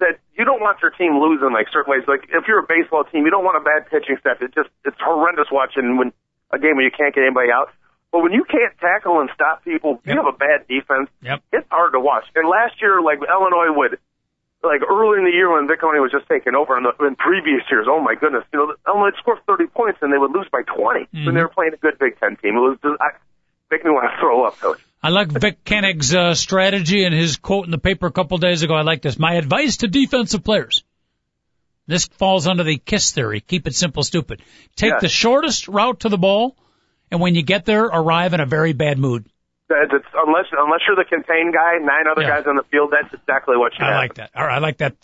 that you don't want your team losing, like certain ways. Like if you're a baseball team, you don't want a bad pitching staff. It just it's horrendous watching when a game where you can't get anybody out. But when you can't tackle and stop people, yep. you have a bad defense. Yep. It's hard to watch. And last year, like Illinois would like early in the year when Vic Koenning was just taking over, in, the, in previous years, oh my goodness, you know, Illinois scored 30 points and they would lose by 20 mm-hmm. when they were playing a good Big Ten team. It was just, I, make me want to throw up, coach. I like Vic Koenning's uh, strategy and his quote in the paper a couple days ago. I like this. My advice to defensive players. This falls under the KISS theory. Keep it simple, stupid. Take yes. the shortest route to the ball, and when you get there, arrive in a very bad mood. It's, unless unless you're the contained guy, nine other yeah. guys on the field, that's exactly what you. Have. I have. like that. All right, I like that.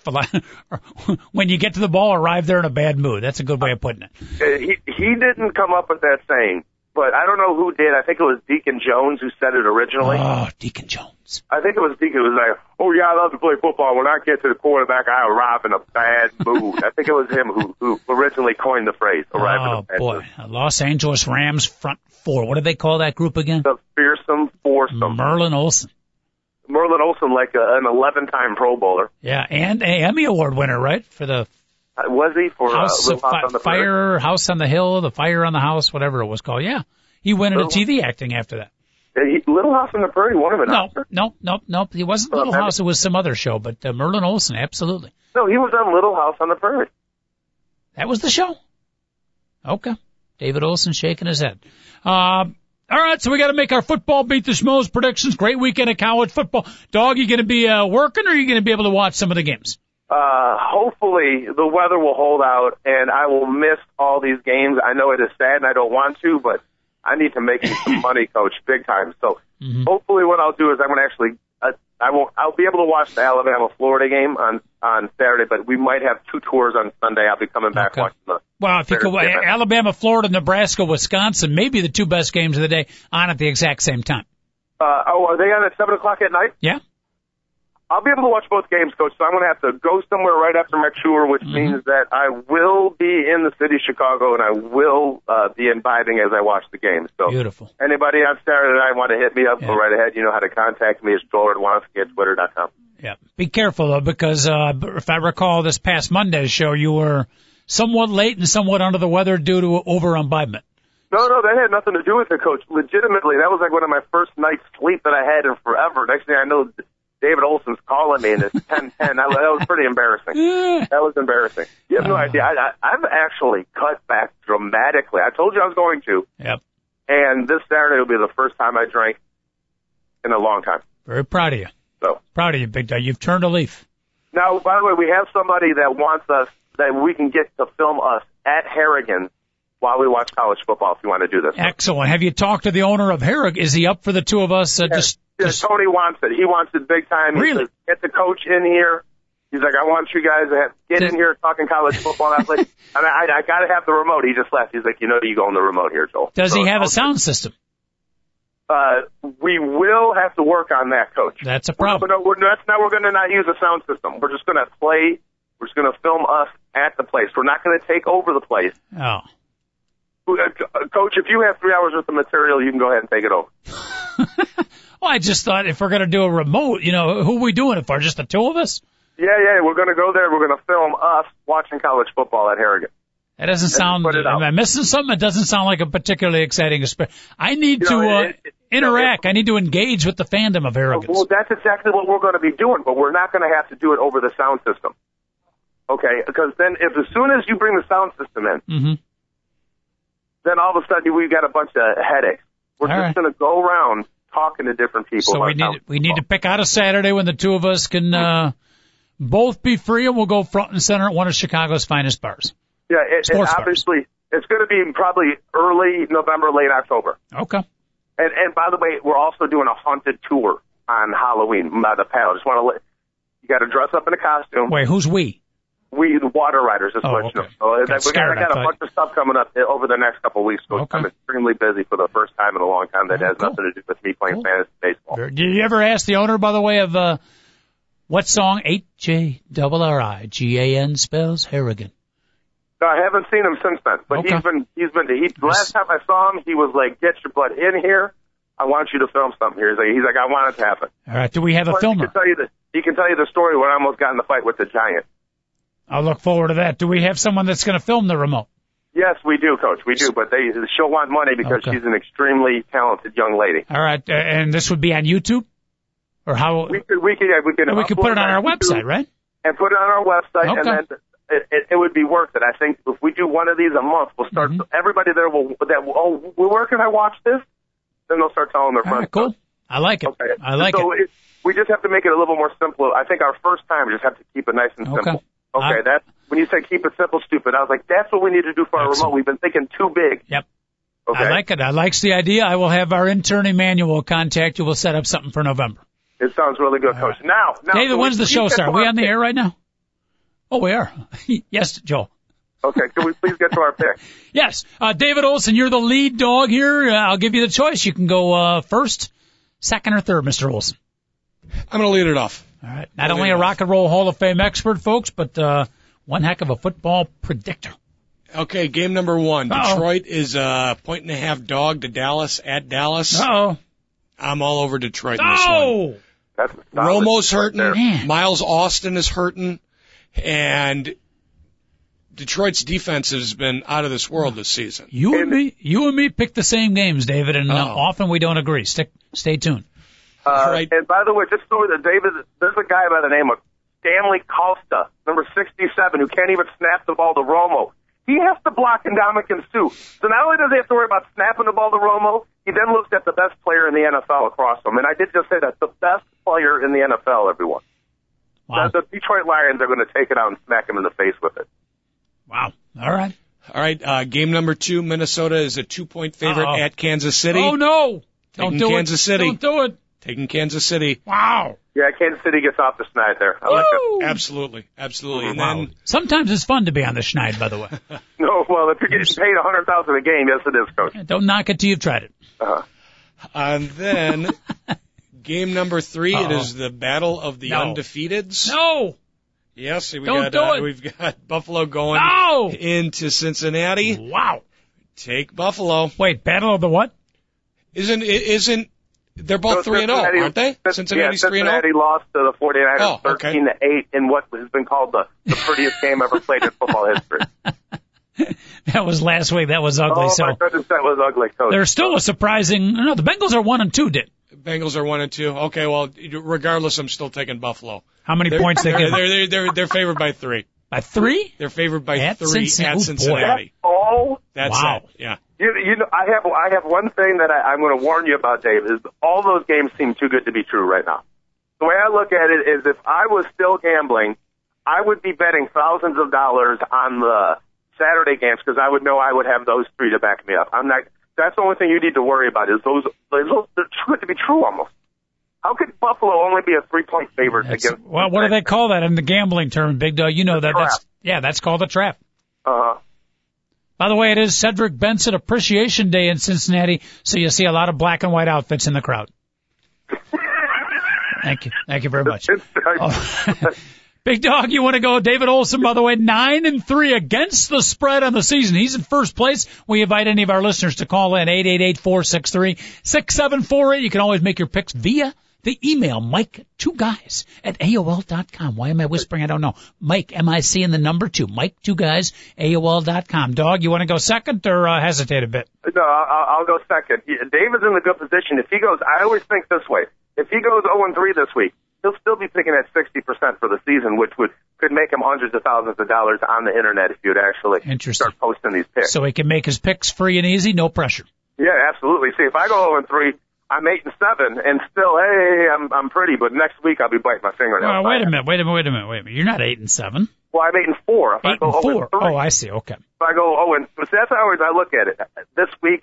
when you get to the ball, arrive there in a bad mood. That's a good way of putting it. Uh, he he didn't come up with that saying, but I don't know who did. I think it was Deacon Jones who said it originally. Oh, Deacon Jones. I think it was Deacon. It was like, oh yeah, I love to play football. When I get to the quarterback, I arrive in a bad mood. I think it was him who who originally coined the phrase. Arrive oh in a bad boy, mood. Los Angeles Rams front four. What do they call that group again? The fearsome foursome. Merlin Olsen. Merlin Olsen, like a, an 11-time Pro Bowler. Yeah, and a Emmy Award winner, right, for the uh, was he for House, uh, House on the Fire, House on the Hill, the Fire on the House, whatever it was called. Yeah, he went into TV acting after that. He, Little House on the Prairie, one of it. No, no, no, no. He wasn't Little House. It was some other show, but uh, Merlin Olsen, absolutely. No, he was on Little House on the Prairie. That was the show. Okay. David Olson shaking his head. Uh, all right, so we got to make our football beat the schmoes predictions. Great weekend of college football. Dog, you going to be uh, working, or are you going to be able to watch some of the games? Uh, hopefully the weather will hold out, and I will miss all these games. I know it is sad, and I don't want to, but I need to make some money, coach, big time. So mm-hmm. hopefully, what I'll do is I'm going to actually uh, I won't I'll be able to watch the Alabama Florida game on on Saturday, but we might have two tours on Sunday. I'll be coming back okay. watching the. Well, if you could, Alabama, Florida, Nebraska, Wisconsin, maybe the two best games of the day on at the exact same time. Uh, oh, are they on at seven o'clock at night? Yeah. I'll be able to watch both games, Coach. So I'm going to have to go somewhere right after my tour, which mm-hmm. means that I will be in the city of Chicago and I will uh, be imbibing as I watch the games. So beautiful. Anybody on Saturday night want to hit me up? Yeah. Go right ahead. You know how to contact me. It's Joel Radwanski at twitter.com. Yeah. Be careful though, because uh, if I recall this past Monday's show, you were somewhat late and somewhat under the weather due to over imbibement. No, no, that had nothing to do with it, coach. Legitimately, that was like one of my first nights sleep that I had in forever. Next thing I know, David Olson's calling me and it's 10 10. That, was pretty embarrassing. That was embarrassing. You have no uh. idea. I, I, I've actually cut back dramatically. I told you I was going to. Yep. And this Saturday will be the first time I drank in a long time. Very proud of you. So Proud of you, Big Dog. You've turned a leaf. now, by the way, we have somebody that wants us that we can get to film us at Harrigan while we watch college football. If you want to do this, Excellent. Have you talked to the owner of Herrick? Is he up for the two of us? Uh, just, just Tony wants it. He wants it big time. Really? says, Get the coach in here. He's like, I want you guys to have, get in here talking college football. I was like, and I, I got to have the remote. He just left. He's like, you know, you go on the remote here, Joel. does he have a sound system? Uh, we will have to work on that, coach. That's a We're, problem. no, we're, that's not. We're going to not use a sound system. We're just going to play. We're just going to film us at the place. We're not going to take over the place. Oh. Uh, Coach, if you have three hours worth of material, you can go ahead and take it over. Well, I just thought if we're going to do a remote, you know, who are we doing it for? Just the two of us? Yeah, yeah, we're going to go there. We're going to film us watching college football at Harrigan. That doesn't sound. it. Am I missing something? It doesn't sound like a particularly exciting. exper- I need You to know, uh, it- it- interact. I need to engage with the fandom of Arrogance. Well, that's exactly what we're going to be doing, but we're not going to have to do it over the sound system. Okay, because then if as soon as you bring the sound system in, hmm then all of a sudden we've got a bunch of headaches. We're All just right. going to go around talking to different people. So we need we need to pick out a Saturday when the two of us can uh, both be free, and we'll go front and center at one of Chicago's finest bars. Yeah, it, it sports bars. obviously it's going to be probably early November, late October. Okay. And and by the way, we're also doing a haunted tour on Halloween by the panel. Just want to let you got to dress up in a costume. Wait, who's we? We the water riders, just Oh, know. okay. So uh, Got we got, got a bunch of stuff coming up over the next couple of weeks. So Okay. I'm extremely busy for the first time in a long time. That Oh, has cool. nothing to do with me playing Cool. fantasy baseball. Did you ever ask the owner, by the way, of uh, what song H J double R I G A N spells Harrigan? No, I haven't seen him since then. But Okay. he's been he's been he last time I saw him, he was like, "Get your butt in here. I want you to film something here." He's like, he's like "I want it to happen." All right. Do we have a Plus, He filmer? can tell you the he can tell you the story when I almost got in the fight with the giant. I'll look forward to that. Do we have someone that's going to film the remote? Yes, we do, Coach. We do, but they she'll want money because Okay. she's an extremely talented young lady. All right. And this would be on YouTube, or how? We could we could we could we could put it on our website, right? and put it on our website, Okay. and then it, it, it would be worth it. I think if we do one of these a month, we'll start. Mm-hmm. Everybody there will that will, oh, where can I watch this? Then they'll start telling their All right. friends. Cool. I like it. Okay. I like so it. we just have to make it a little more simple. I think our first time we just have to keep it nice and Okay. simple. Okay, I- that's when you say keep it simple, stupid. I was like, that's what we need to do for our Excellent. remote. We've been thinking too big. Yep. Okay, I like it. I likes the idea. I will have our intern Emmanuel contact you. We'll set up something for November. it sounds really good, Coach. Now, now, David, so when's the show we start? Are we our on the air right now? Oh, we are. yes, Joel. Okay, can we please get to our pick? Yes, uh, David Olson, you're the lead dog here. Uh, I'll give you the choice. You can go uh, first, second, or third, Mr. Olson. I'm going to lead it off. All right. Not only a Rock and Roll Hall of Fame expert, folks, but uh, one heck of a football predictor. Okay, game number one. Uh-oh. Detroit is a point and a half dog to Dallas at Dallas. Uh-oh. I'm all over Detroit in this one. Oh! That's solid. Romo's hurting. there. Man. Miles Austin is hurting. And Detroit's defense has been out of this world this season. You and me, you and me pick the same games, David, and uh, Oh. often we don't agree. Stick, stay tuned. Uh, Right. And by the way, just so that David, there's a guy by the name of Stanley Costa, number 67, who can't even snap the ball to Romo. He has to block Ndamukong Suh. So not only does he have to worry about snapping the ball to Romo, he then looks at the best player in the NFL across him. And I did just say that the best player in the NFL, everyone. Wow. The, the Detroit Lions are going to take it out and smack him in the face with it. Wow. All right. All right, uh, game number two, Minnesota is a two point favorite Uh-oh. at Kansas City. Oh no! Don't Taking do Kansas it. City. Don't do it. Taking Kansas City. Wow. Yeah, Kansas City gets off the schneid there. I like it. Absolutely, absolutely. And Wow. then Sometimes it's fun to be on the schneid, by the way. No, well, if you're getting paid a hundred thousand a game, yes, it is, coach. don't knock it till you've tried it. Uh-huh. and then game number 3 Uh-oh. it is the battle of the No. undefeateds. No. Yes, we Don't got do uh, it. we've got Buffalo going No. into Cincinnati. Wow. Take Buffalo. Wait, battle of the what? Isn't it isn't they're both So three and oh, zero, aren't they? Cincinnati's yeah, three and oh? zero. Cincinnati lost to the 49ers Oh, okay. 13 to 8 in what has been called the, the prettiest game ever played in football history. that was last week. That was ugly. Oh so my goodness, that was ugly, coach. there's still a surprising. No, the Bengals are one and two. Did Bengals are one and two. Okay, well, regardless, I'm still taking Buffalo. how many They're, points they they're, get they're, they're, they're favored by three. By three? They're favored by At three Cincinnati. at Oh, boy. Cincinnati. Oh, That's Wow. it. Yeah. you, you know, I have I have one thing that I, I'm going to warn you about, Dave. Is all those games seem too good to be true right now. The way I look at it is, if I was still gambling, I would be betting thousands of dollars on the Saturday games because I would know I would have those three to back me up. I'm not. That's the only thing you need to worry about is those. those they're too good to be true almost. How could Buffalo only be a three point favorite That's, against? well, what do they call that in the gambling term, Big Dog? You know that. That's yeah, that's called a trap. Uh, huh. By the way, it is Cedric Benson Appreciation Day in Cincinnati, so you see a lot of black and white outfits in the crowd. Thank you. Thank you very much. Oh. Big dog, you want to go? David Olson, by the way, nine and three against the spread on the season. He's in first place. We invite any of our listeners to call in eight eight eight four six three six seven four eight. You can always make your picks via the email Mike two guys at AOL dot com. Why am I whispering? I don't know. Mike M I C and the number two. Mike two guys AOL dot com. Dog, you want to go second or uh, hesitate a bit? No, I'll, I'll go second. Dave is in a good position. If he goes, I always think this way. If he goes 0 and 3 this week, he'll still be picking at 60% for the season, which would could make him hundreds of thousands of dollars on the internet if you'd actually start posting these picks. So he can make his picks free and easy, no pressure. yeah, absolutely. See, if I go 0 and 3, I'm 8 and 7, and still, hey, I'm I'm pretty, but next week I'll be biting my fingernails. Uh, wait a minute, wait a minute, wait a minute, wait a minute. You're not eight and seven. Well, I'm 8 and 4. If I go and four. and 3, Oh, I see. Okay. if I go oh and so that's how I look at it. This week,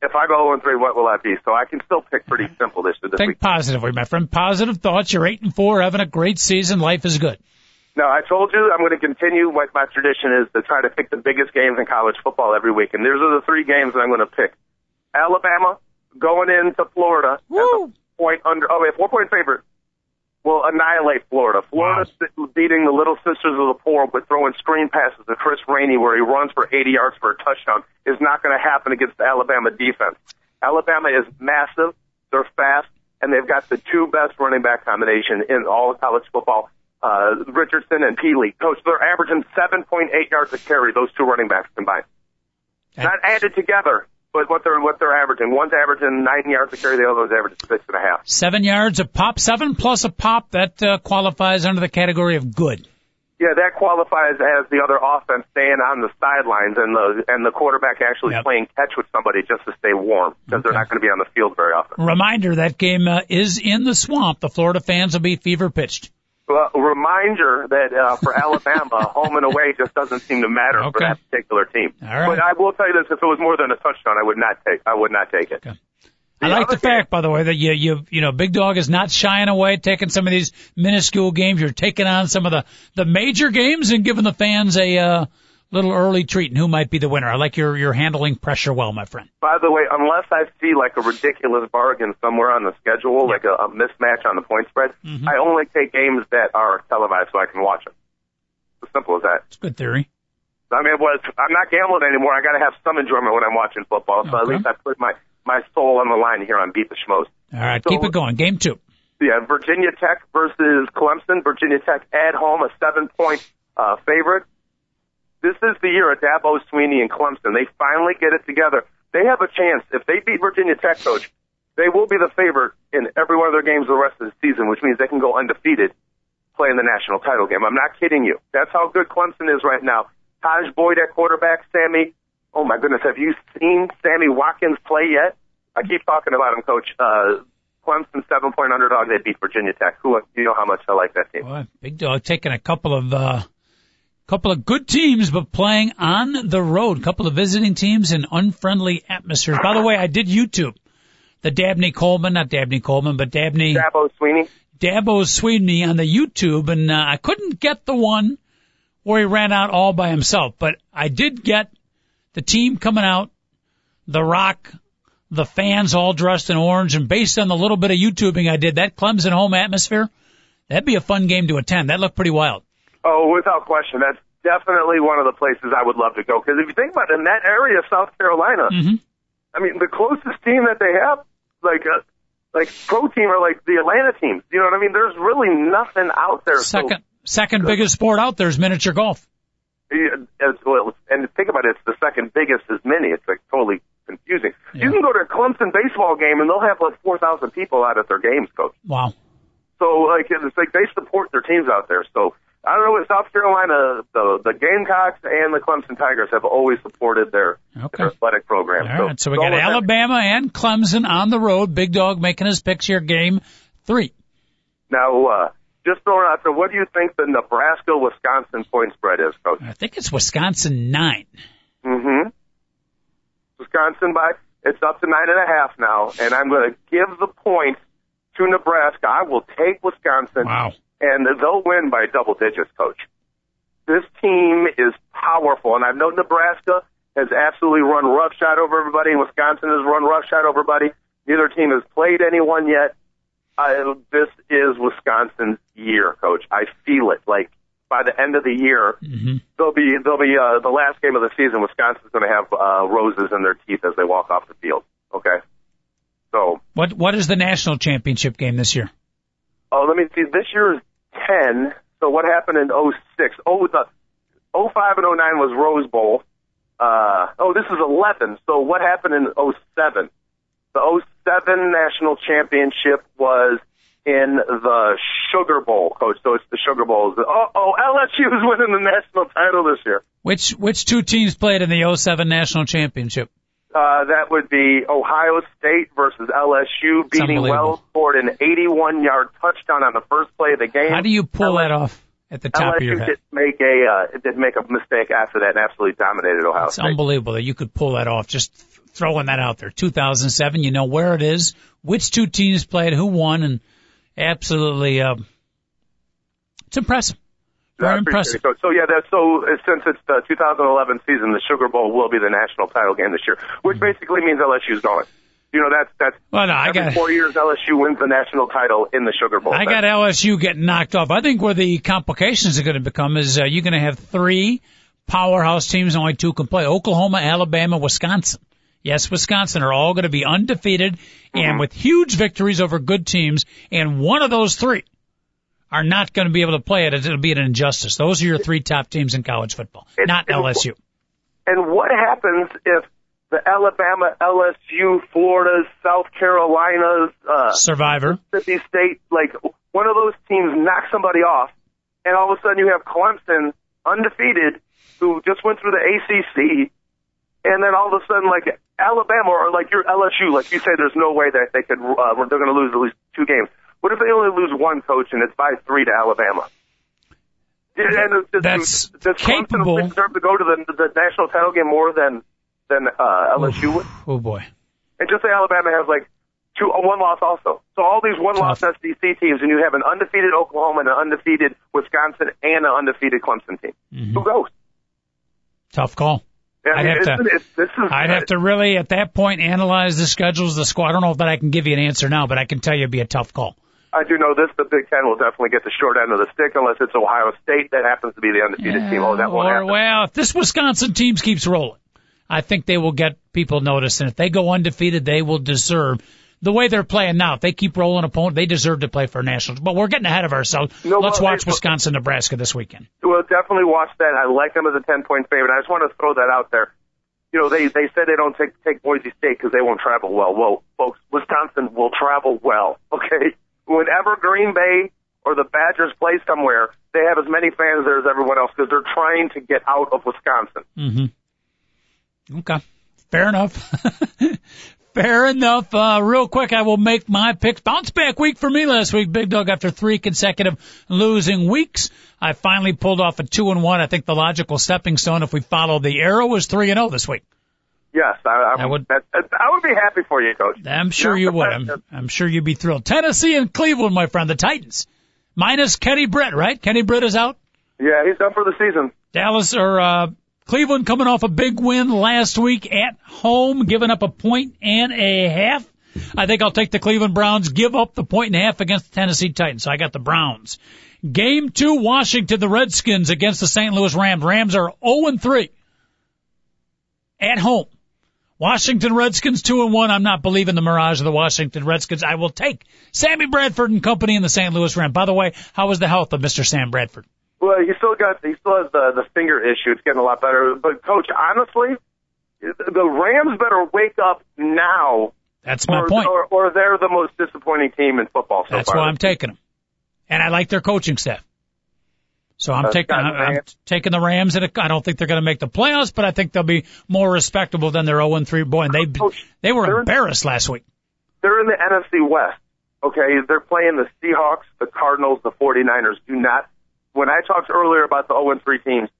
if I go 0 and 3, what will that be? So I can still pick pretty simple this this Think week. positively, my friend. Positive thoughts. You're eight and four, having a great season. Life is good. No, I told you I'm going to continue what my tradition is to try to pick the biggest games in college football every week, and these are the three games that I'm going to pick. Alabama going into Florida as a point under. Oh, wait, four point favorite will annihilate Florida. Florida beating the Little Sisters of the Poor with throwing screen passes to Chris Rainey where he runs for 80 yards for a touchdown is not going to happen against the Alabama defense. Alabama is massive. They're fast, and they've got the two best running back combination in all of college football. Uh, Richardson and Peely. Coach, they're averaging 7.8 yards a carry, those two running backs combined. Not added together, but what they're, what they're averaging. One's averaging nine yards a carry, the other one's averaging six and a half. Seven yards of pop, seven plus a pop. That uh, qualifies under the category of good. Yeah, that qualifies as the other offense staying on the sidelines and the and the quarterback actually Yep. playing catch with somebody just to stay warm because they're not going to be on the field very often. Reminder: that game uh, is in the swamp. The Florida fans will be fever pitched. Well, a reminder that uh, for Alabama, home and away just doesn't seem to matter for that particular team. Right. But I will tell you this: if it was more than a touchdown, I would not take. I would not take it. Okay. I like the fact, by the way, that you you you know, Big Dog is not shying away, taking some of these minuscule games. You're taking on some of the the major games and giving the fans a uh, little early treat. And who might be the winner? I like your your handling pressure well, my friend. By the way, unless I see like a ridiculous bargain somewhere on the schedule, like a, a mismatch on the point spread, Mm-hmm. I only take games that are televised so I can watch them. As simple as that. It's good theory. I mean, it was, I'm not gambling anymore. I got to have some enjoyment when I'm watching football. So at least I put my my soul on the line here on Beat the Schmoes. All right, So- keep it going. Game two. Yeah, Virginia Tech versus Clemson. Virginia Tech at home, a seven point uh, favorite. This is the year of Dabo Swinney and Clemson. They finally get it together. They have a chance. If they beat Virginia Tech, coach, they will be the favorite in every one of their games the rest of the season, which means they can go undefeated playing in the national title game. I'm not kidding you. That's how good Clemson is right now. Tajh Boyd at quarterback, Sammy. Oh my goodness, have you seen Sammy Watkins play yet? I keep talking about him, coach. Uh, Clemson seven point underdog. They beat Virginia Tech. Who you know how much I like that team. Boy, Big Dog taking a couple of uh, couple of good teams, but playing on the road. couple of visiting teams in unfriendly atmospheres. By the way, I did YouTube the Dabney Coleman, not Dabney Coleman, but Dabney Dabo Swinney. Dabo Swinney on the YouTube, and uh, I couldn't get the one where he ran out all by himself, but I did get the team coming out, the Rock, the fans all dressed in orange, and based on the little bit of YouTubing I did, that Clemson home atmosphere, that'd be a fun game to attend. That looked pretty wild. Oh, without question, that's definitely one of the places I would love to go. Because if you think about it, in that area of South Carolina, Mhm. I mean, the closest team that they have, like uh, like pro team, are like the Atlanta teams. You know what I mean? There's really nothing out there. So- Second, second biggest sport out there is miniature golf. As well, and think about it, it's the second biggest as many. It's like totally confusing. Yeah. You can go to a Clemson baseball game and they'll have like 4,000 people out at their games, coach. Wow. So like it's like they support their teams out there. So I don't know. what South Carolina, the the Gamecocks and the Clemson Tigers have always supported their, Okay. their athletic program. All right. So we got Alabama and Clemson on the road. Big Dog making his picks here. Game three. Now, uh, just throwing out there, what do you think the Nebraska Wisconsin point spread is, Coach? I think it's Wisconsin nine. Mm-hmm. Wisconsin by it's up to nine and a half now, and I'm going to give the points to Nebraska. I will take Wisconsin, Wow. And they'll win by double digits, Coach. This team is powerful, and I've known Nebraska has absolutely run roughshod over everybody, and Wisconsin has run roughshod over everybody. Neither team has played anyone yet. I, this is Wisconsin's year, Coach. I feel it. Like by the end of the year, hmm they'll be they'll be uh, the last game of the season. Wisconsin's going to have uh, roses in their teeth as they walk off the field. Okay, so What What is the national championship game this year? Oh, let me see. This year is ten. So what happened in oh six? Oh, the oh five and oh nine was Rose Bowl. Uh, oh, this is eleven. So what happened in oh seven? The oh seven national championship was in the Sugar Bowl, coach. So it's the Sugar Bowl. Oh, oh, LSU is winning the national title this year. Which Which two teams played in the 07 national championship? Uh, that would be Ohio State versus LSU. Beanie. Wells scored an 81-yard touchdown on the first play of the game. How do you pull that off at the top of your LSU head? did make a uh, did make a mistake after that and absolutely dominated Ohio It's State. unbelievable that you could pull that off. Just throwing that out there. 2007, you know where it is, which two teams played, who won, and absolutely, uh, it's impressive. Very impressive. Coach. So yeah, that's so uh, since it's the 2011 season, the Sugar Bowl will be the national title game this year, which basically means LSU's going. You know, that's that's Well, no, I got four years LSU wins the national title in the Sugar Bowl. I got LSU getting knocked off. I think where the complications are going to become is uh, you're going to have three powerhouse teams, and only two can play: Oklahoma, Alabama, Wisconsin. Yes, Wisconsin are all going to be undefeated and with huge victories over good teams, and one of those three are not going to be able to play it. It'll be an injustice. Those are your three top teams in college football, not it- LSU. And what happens if the Alabama, LSU, Florida, South Carolina's, uh, Survivor. Mississippi State, like one of those teams knocks somebody off, and all of a sudden you have Clemson undefeated, who just went through the ACC, and then all of a sudden like Alabama or like your LSU, like you say, there's no way that they could uh, they're going to lose at least two games. What if they only lose one coach and it's by three to Alabama? And does, That's does capable. Clemson deserve to go to the, the national title game more than than uh, LSU would? Oh boy. And just say Alabama has like two, a one loss also. So all these one loss Tough. SEC teams, and you have an undefeated Oklahoma and an undefeated Wisconsin and an undefeated Clemson team. Who goes? Tough call. I Mm-hmm. I'd have to- isn't it- this is, I'd have to really, at that point, analyze the schedules, the squad. I don't know if that I can give you an answer now, but I can tell you it'd be a tough call. I do know this: the Big Ten will definitely get the short end of the stick unless it's Ohio State that happens to be the undefeated team. Oh, that won't or, happen. well, if this Wisconsin team keeps rolling, I think they will get people noticed. And if they go undefeated, they will deserve the way they're playing now. If they keep rolling opponent, they deserve to play for nationals. But we're getting ahead of ourselves. No, Let's well, watch Wisconsin, Nebraska this weekend. We'll definitely watch that. I like them as a ten point favorite. I just want to throw that out there. You know, they they said they don't take take Boise State because they won't travel well. Well, folks, Wisconsin will travel well. Okay, whenever Green Bay or the Badgers play somewhere, they have as many fans there as everyone else because they're trying to get out of Wisconsin. Mm-hmm. Okay. Fair enough. Fair enough. Uh, real quick, I will make my picks. Bounce back week for me last week, Big Dog. After three consecutive losing weeks, I finally pulled off a two and one. I think the logical stepping stone, if we follow the arrow, was three and zero this week. Yes, I, I, would- That, I would be happy for you, Coach. I'm sure Yeah, you would. I'm, I'm sure you'd be thrilled. Tennessee and Cleveland, my friend, the Titans, minus Kenny Britt, right? Kenny Britt is out. Yeah, he's done for the season. Dallas or uh, Cleveland coming off a big win last week at home, giving up a point and a half. I think I'll take the Cleveland Browns, give up the point and a half against the Tennessee Titans. So I got the Browns. Game two, Washington, the Redskins against the St. Louis Rams. Rams are 0 and 3 at home. Washington Redskins 2 and 1. I'm not believing the mirage of the Washington Redskins. I will take Sammy Bradford and company in the St. Louis Rams. By the way, how was the health of Mr. Sam Bradford? Well, he still got he still has the the finger issue. It's getting a lot better. But coach, honestly, the Rams better wake up now. That's my or, point. Or, or they're the most disappointing team in football so That's far. why I'm taking them, and I like their coaching staff. So I'm Uh, taking I'm, the I'm Rams. taking the Rams, and I don't think they're going to make the playoffs, but I think they'll be more respectable than their 0 3 boy. And they Coach, they were embarrassed last week. They're in the NFC West. Okay, they're playing the Seahawks, the Cardinals, the 49ers. Do not. When I talked earlier about the 0 3 teams,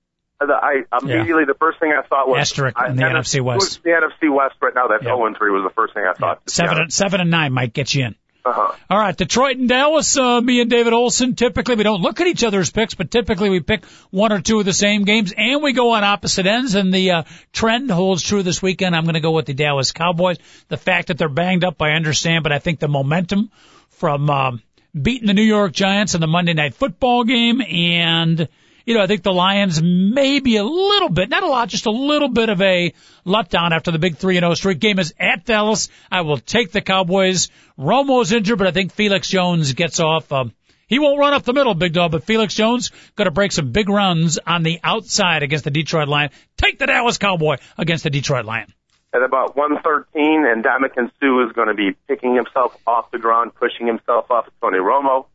the, I immediately the first thing I thought was Asterisk I, in the and NFC West. The NFC West right now. That Yeah. 0 3 was the first thing I thought. Seven and seven and nine might get you in. Uh-huh. All right, Detroit and Dallas. Uh, me and David Olson. Typically, we don't look at each other's picks, but typically we pick one or two of the same games, and we go on opposite ends. And the uh, trend holds true this weekend. I'm going to go with the Dallas Cowboys. The fact that they're banged up, I understand, but I think the momentum from um, beating the New York Giants in the Monday Night Football game, and you know, I think the Lions maybe a little bit, not a lot, just a little bit of a letdown after the big three and zero streak game is at Dallas. I will take the Cowboys. Romo's injured, but I think Felix Jones gets off. Um, he won't run up the middle, big dog, but Felix Jones going to break some big runs on the outside against the Detroit Lion. Take the Dallas Cowboy against the Detroit Lion. At about 113, and Ndamukong Suh is going to be picking himself off the ground, pushing himself off of Tony Romo,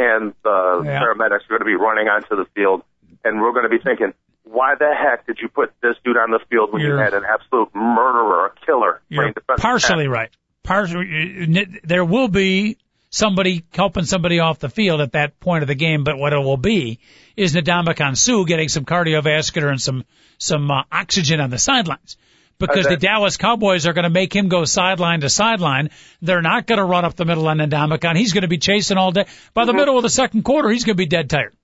and the Yeah. paramedics are going to be running onto the field, and we're going to be thinking, why the heck did you put this dude on the field when you You're- had an absolute murderer, a killer? You're partially tackle? right. Partially, there will be somebody helping somebody off the field at that point of the game, but what it will be is Ndamukong Suh getting some cardiovascular and some some uh, oxygen on the sidelines. Because the Dallas Cowboys are going to make him go sideline to sideline. They're not going to run up the middle on Ndamukong. He's going to be chasing all day. By the mhm. middle of the second quarter, he's going to be dead tired.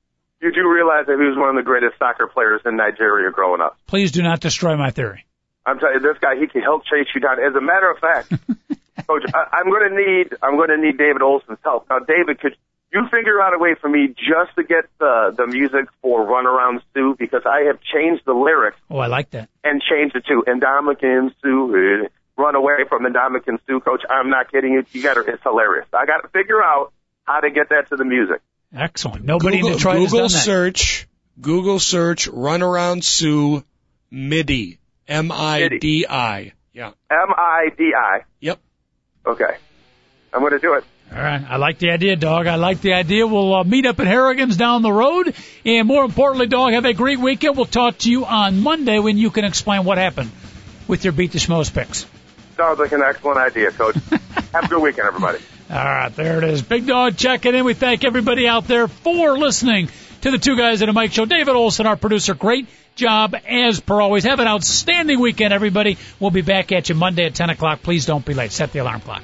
You do realize that he was one of the greatest soccer players in Nigeria growing up. Please do not destroy my theory. I'm telling you, this guy, he can help chase you down. As a matter of fact, Coach, I, I'm going to need, I'm going to need David Olson's help. Now, David, could you figure out a way for me just to get the the music for Run Around Sue because I have changed the lyrics Oh, I like that. and changed it to Ndamukong Suh. uh, Run away from the Ndamukong Suh, Coach. I'm not kidding you. You got to, it's hilarious. I got to figure out how to get that to the music. Excellent. Nobody Google, in Detroit Google has done that. Google search, Google search, runaround Sue, MIDI, M-I-D-I. Yeah. M I D I. Yep. Okay. I'm going to do it. All right. I like the idea, dog. I like the idea. We'll uh, meet up at Harrigan's down the road. And more importantly, dog, have a great weekend. We'll talk to you on Monday when you can explain what happened with your Beat the Schmoes picks. Sounds like an excellent idea, Coach. Have a good weekend, everybody. All right. There it is. Big Dog checking in. We thank everybody out there for listening to the Two Guys at a Mic Show. David Olson, our producer. Great job as per always. Have an outstanding weekend, everybody. We'll be back at you Monday at 10 o'clock. Please don't be late. Set the alarm clock.